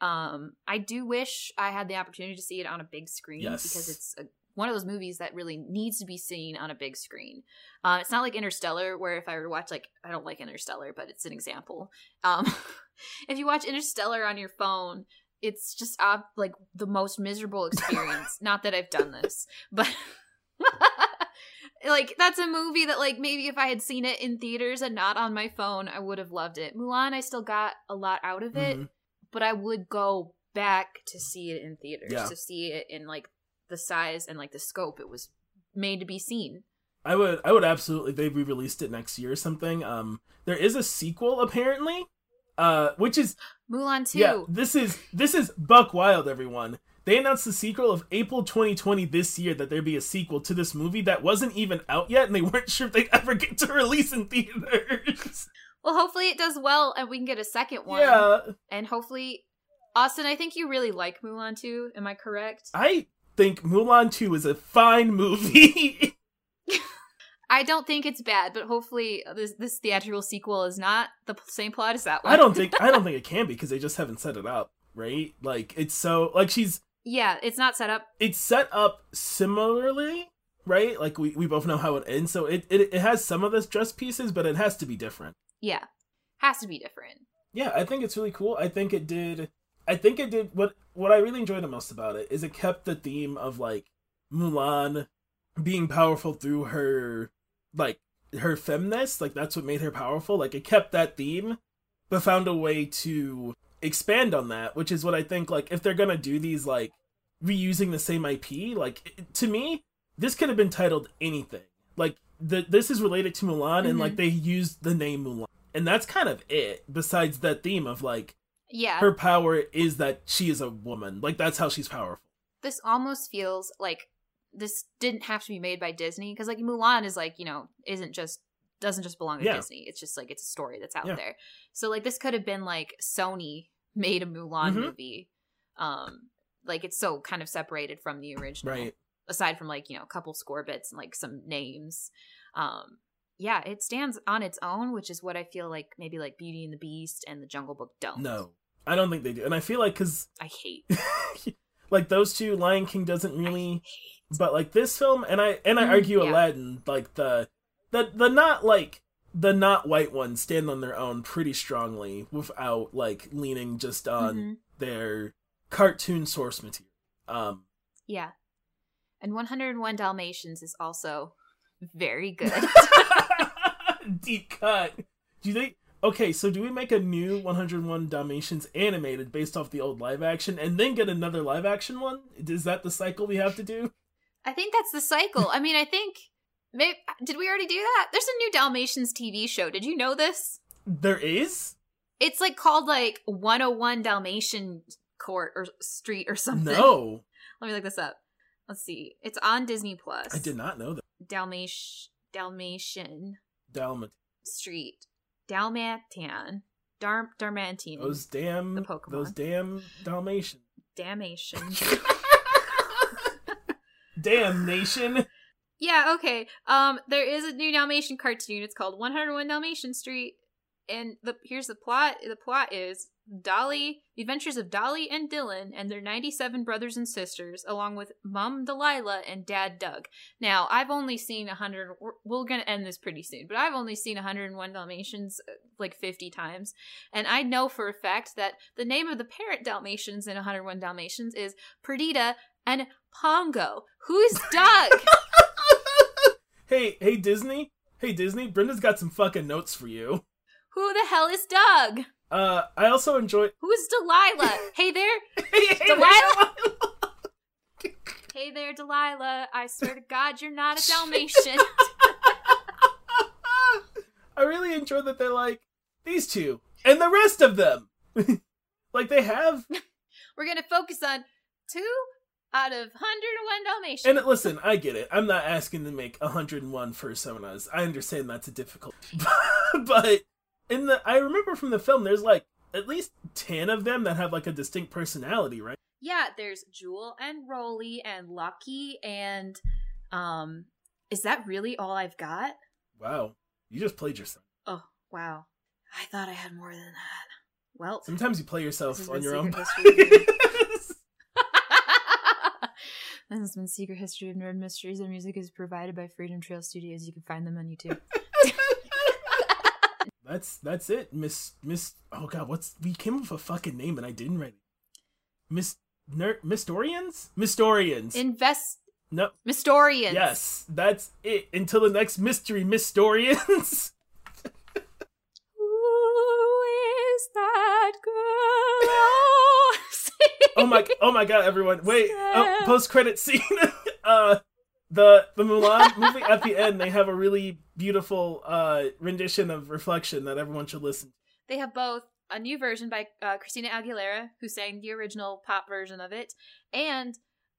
Um, I do wish I had the opportunity to see it on a big screen Yes. because it's a, one of those movies that really needs to be seen on a big screen. Uh, it's not like Interstellar, where if I were to watch, like, I don't like Interstellar, but it's an example. Um, if you watch Interstellar on your phone, it's just uh, like the most miserable experience. not that I've done this, but. Like that's a movie that like maybe if I had seen it in theaters and not on my phone, I would have loved it. Mulan, I still got a lot out of it, Mhm. but I would go back to see it in theaters Yeah. to see it in like the size and like the scope it was made to be seen. I would I would absolutely they re-released it next year or something. Um there is a sequel apparently. Uh which is Mulan 2. yeah, this is this is Buck Wild everyone. They announced the sequel of April 2020 this year that there'd be a sequel to this movie that wasn't even out yet and they weren't sure if they'd ever get to release in theaters. Well, hopefully it does well and we can get a second one. yeah. And hopefully Austin, I think you really like Mulan 2, am I correct? I think Mulan 2 is a fine movie. I don't think it's bad, but hopefully this this theatrical sequel is not the same plot as that one. I don't think I don't think it can be because they just haven't set it up, right? Like it's so like she's Yeah, it's not set up. it's set up similarly, right? Like we, we both know how it ends, so it, it it has some of this dress pieces, but it has to be different. Yeah. Has to be different. Yeah, I think it's really cool. I think it did I think it did what what I really enjoyed the most about it is it kept the theme of like Mulan being powerful through her like her femness, like that's what made her powerful. Like it kept that theme, but found a way to expand on that, which is what I think like if they're gonna do these like reusing the same IP, like it- to me, this could have been titled anything. Like the this is related to Mulan and like mm-hmm. they used the name Mulan. And that's kind of it, besides that theme of like Yeah. her power is that she is a woman. Like that's how she's powerful. this almost feels like this didn't have to be made by Disney because like Mulan is like, you know, isn't just doesn't just belong to Yeah. Disney. It's just like it's a story that's out Yeah. there. So like this could have been like Sony made a Mulan Mhm. movie. Um like it's so kind of separated from the original. Right. Aside from like, you know, a couple score bits and like some names. Um yeah, it stands on its own, which is what I feel like maybe like Beauty and the Beast and the Jungle Book don't. No. I don't think they do. And I feel like cuz I hate. like those two Lion King doesn't really but like this film and I and I Mhm, argue yeah. Aladdin like the the the not like the not white ones stand on their own pretty strongly without like leaning just on Mhm. their cartoon source material. Um Yeah. And 101 Dalmatians is also very good. deep cut. Do you think? Okay, so do we make a new 101 Dalmatians animated based off the old live action, and then get another live action one? Is that the cycle we have to do? I think that's the cycle. I mean, I think maybe did we already do that? There's a new Dalmatians TV show. Did you know this? There is It's like called like 101 Dalmatian Court or Street or something. no. Let me look this up. Let's see. It's on Disney Plus. I did not know that. Dalmatian Dalmatian Dalmat. Street. Dalmatian. Dar Darmatian. Those damn. The Pokemon. Those damn. Dalmatian. damn nation. Yeah, okay. Um, there is a new Dalmatian cartoon. It's called 101 Dalmatian Street, and the here's the plot. The plot is Dolly, the adventures of Dolly and Dylan and their 97 brothers and sisters, along with Mom Delilah and Dad Doug. Now, I've only seen 100. We're, we're gonna end this pretty soon, but I've only seen 101 Dalmatians uh, like 50 times, and I know for a fact that the name of the parent Dalmatians in 101 Dalmatians is Perdita and Pongo. Who's Doug? hey, hey Disney. Hey Disney. Brenda's got some fucking notes for you. Who the hell is Doug? Uh, I also enjoy. Who's Delilah? hey there, Hey, hey, Delilah? hey there, Delilah. I swear to God, you're not a Dalmatian. I really enjoy that they're like these two and the rest of them. like they have We're gonna focus on two out of 101 Dalmatians. and listen, I get it. I'm not asking to make 101 personas. I understand that's a difficult. but in the I remember from the film there's like at least 10 of them that have like a distinct personality, right? yeah, there's Jewel and Rolly and Lucky and um. Is that really all I've got? Wow. You just played yourself. Oh wow, I thought I had more than that. Well, Sometimes you play yourself on your own. Secret This has been Secret History of Nerd Mysteries. Their music is provided by Freedom Trail Studios. You can find them on YouTube. that's that's it, Miss Miss. Oh God, what's we came up with a fucking name and I didn't write it. Miss Nerd Mystorians. Mystorians. Invest no. Mystorians. Yes, that's it. Until the next mystery, Mystorians. Who is that girl? Oh my oh my god everyone wait oh, post credit scene uh the the Mulan movie at the end they have a really beautiful uh rendition of reflection that everyone should listen to. They have both a new version by uh, Christina Aguilera, who sang the original pop version of it, and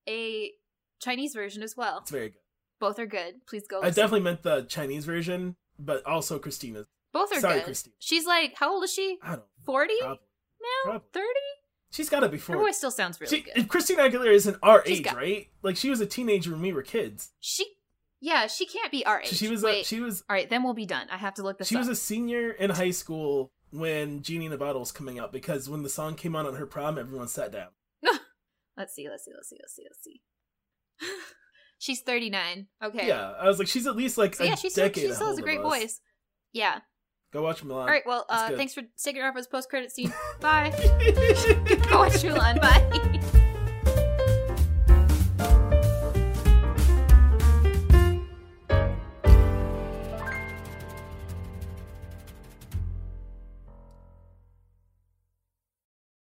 a Chinese version as well. it's very good Both are good. Please go. i definitely meant the chinese version but also christina's Both are sorry good. christina She's like, how old is she? i don't know Forty now? Thirty? She's gotta be Her 40 voice still sounds really she, good. christina aguilera isn't our She's age got- right like she was a teenager when we were kids She, yeah, she can't be our age. she was Wait, a, she was all right, then we'll be done. I have to look this up. She up. was a senior in high school when Genie in the Bottle was coming out because when the song came on on her prom, everyone sat down. Let's see. Let's see. Let's see. Let's see. Let's see. She's thirty nine. Okay. Yeah, I was like, she's at least like So a yeah, she still, decade she still has a great us. voice. Yeah. Go watch Milan. All right. Well, uh, thanks for sticking around for this post credit scene. Bye. Go watch Mulan. Bye.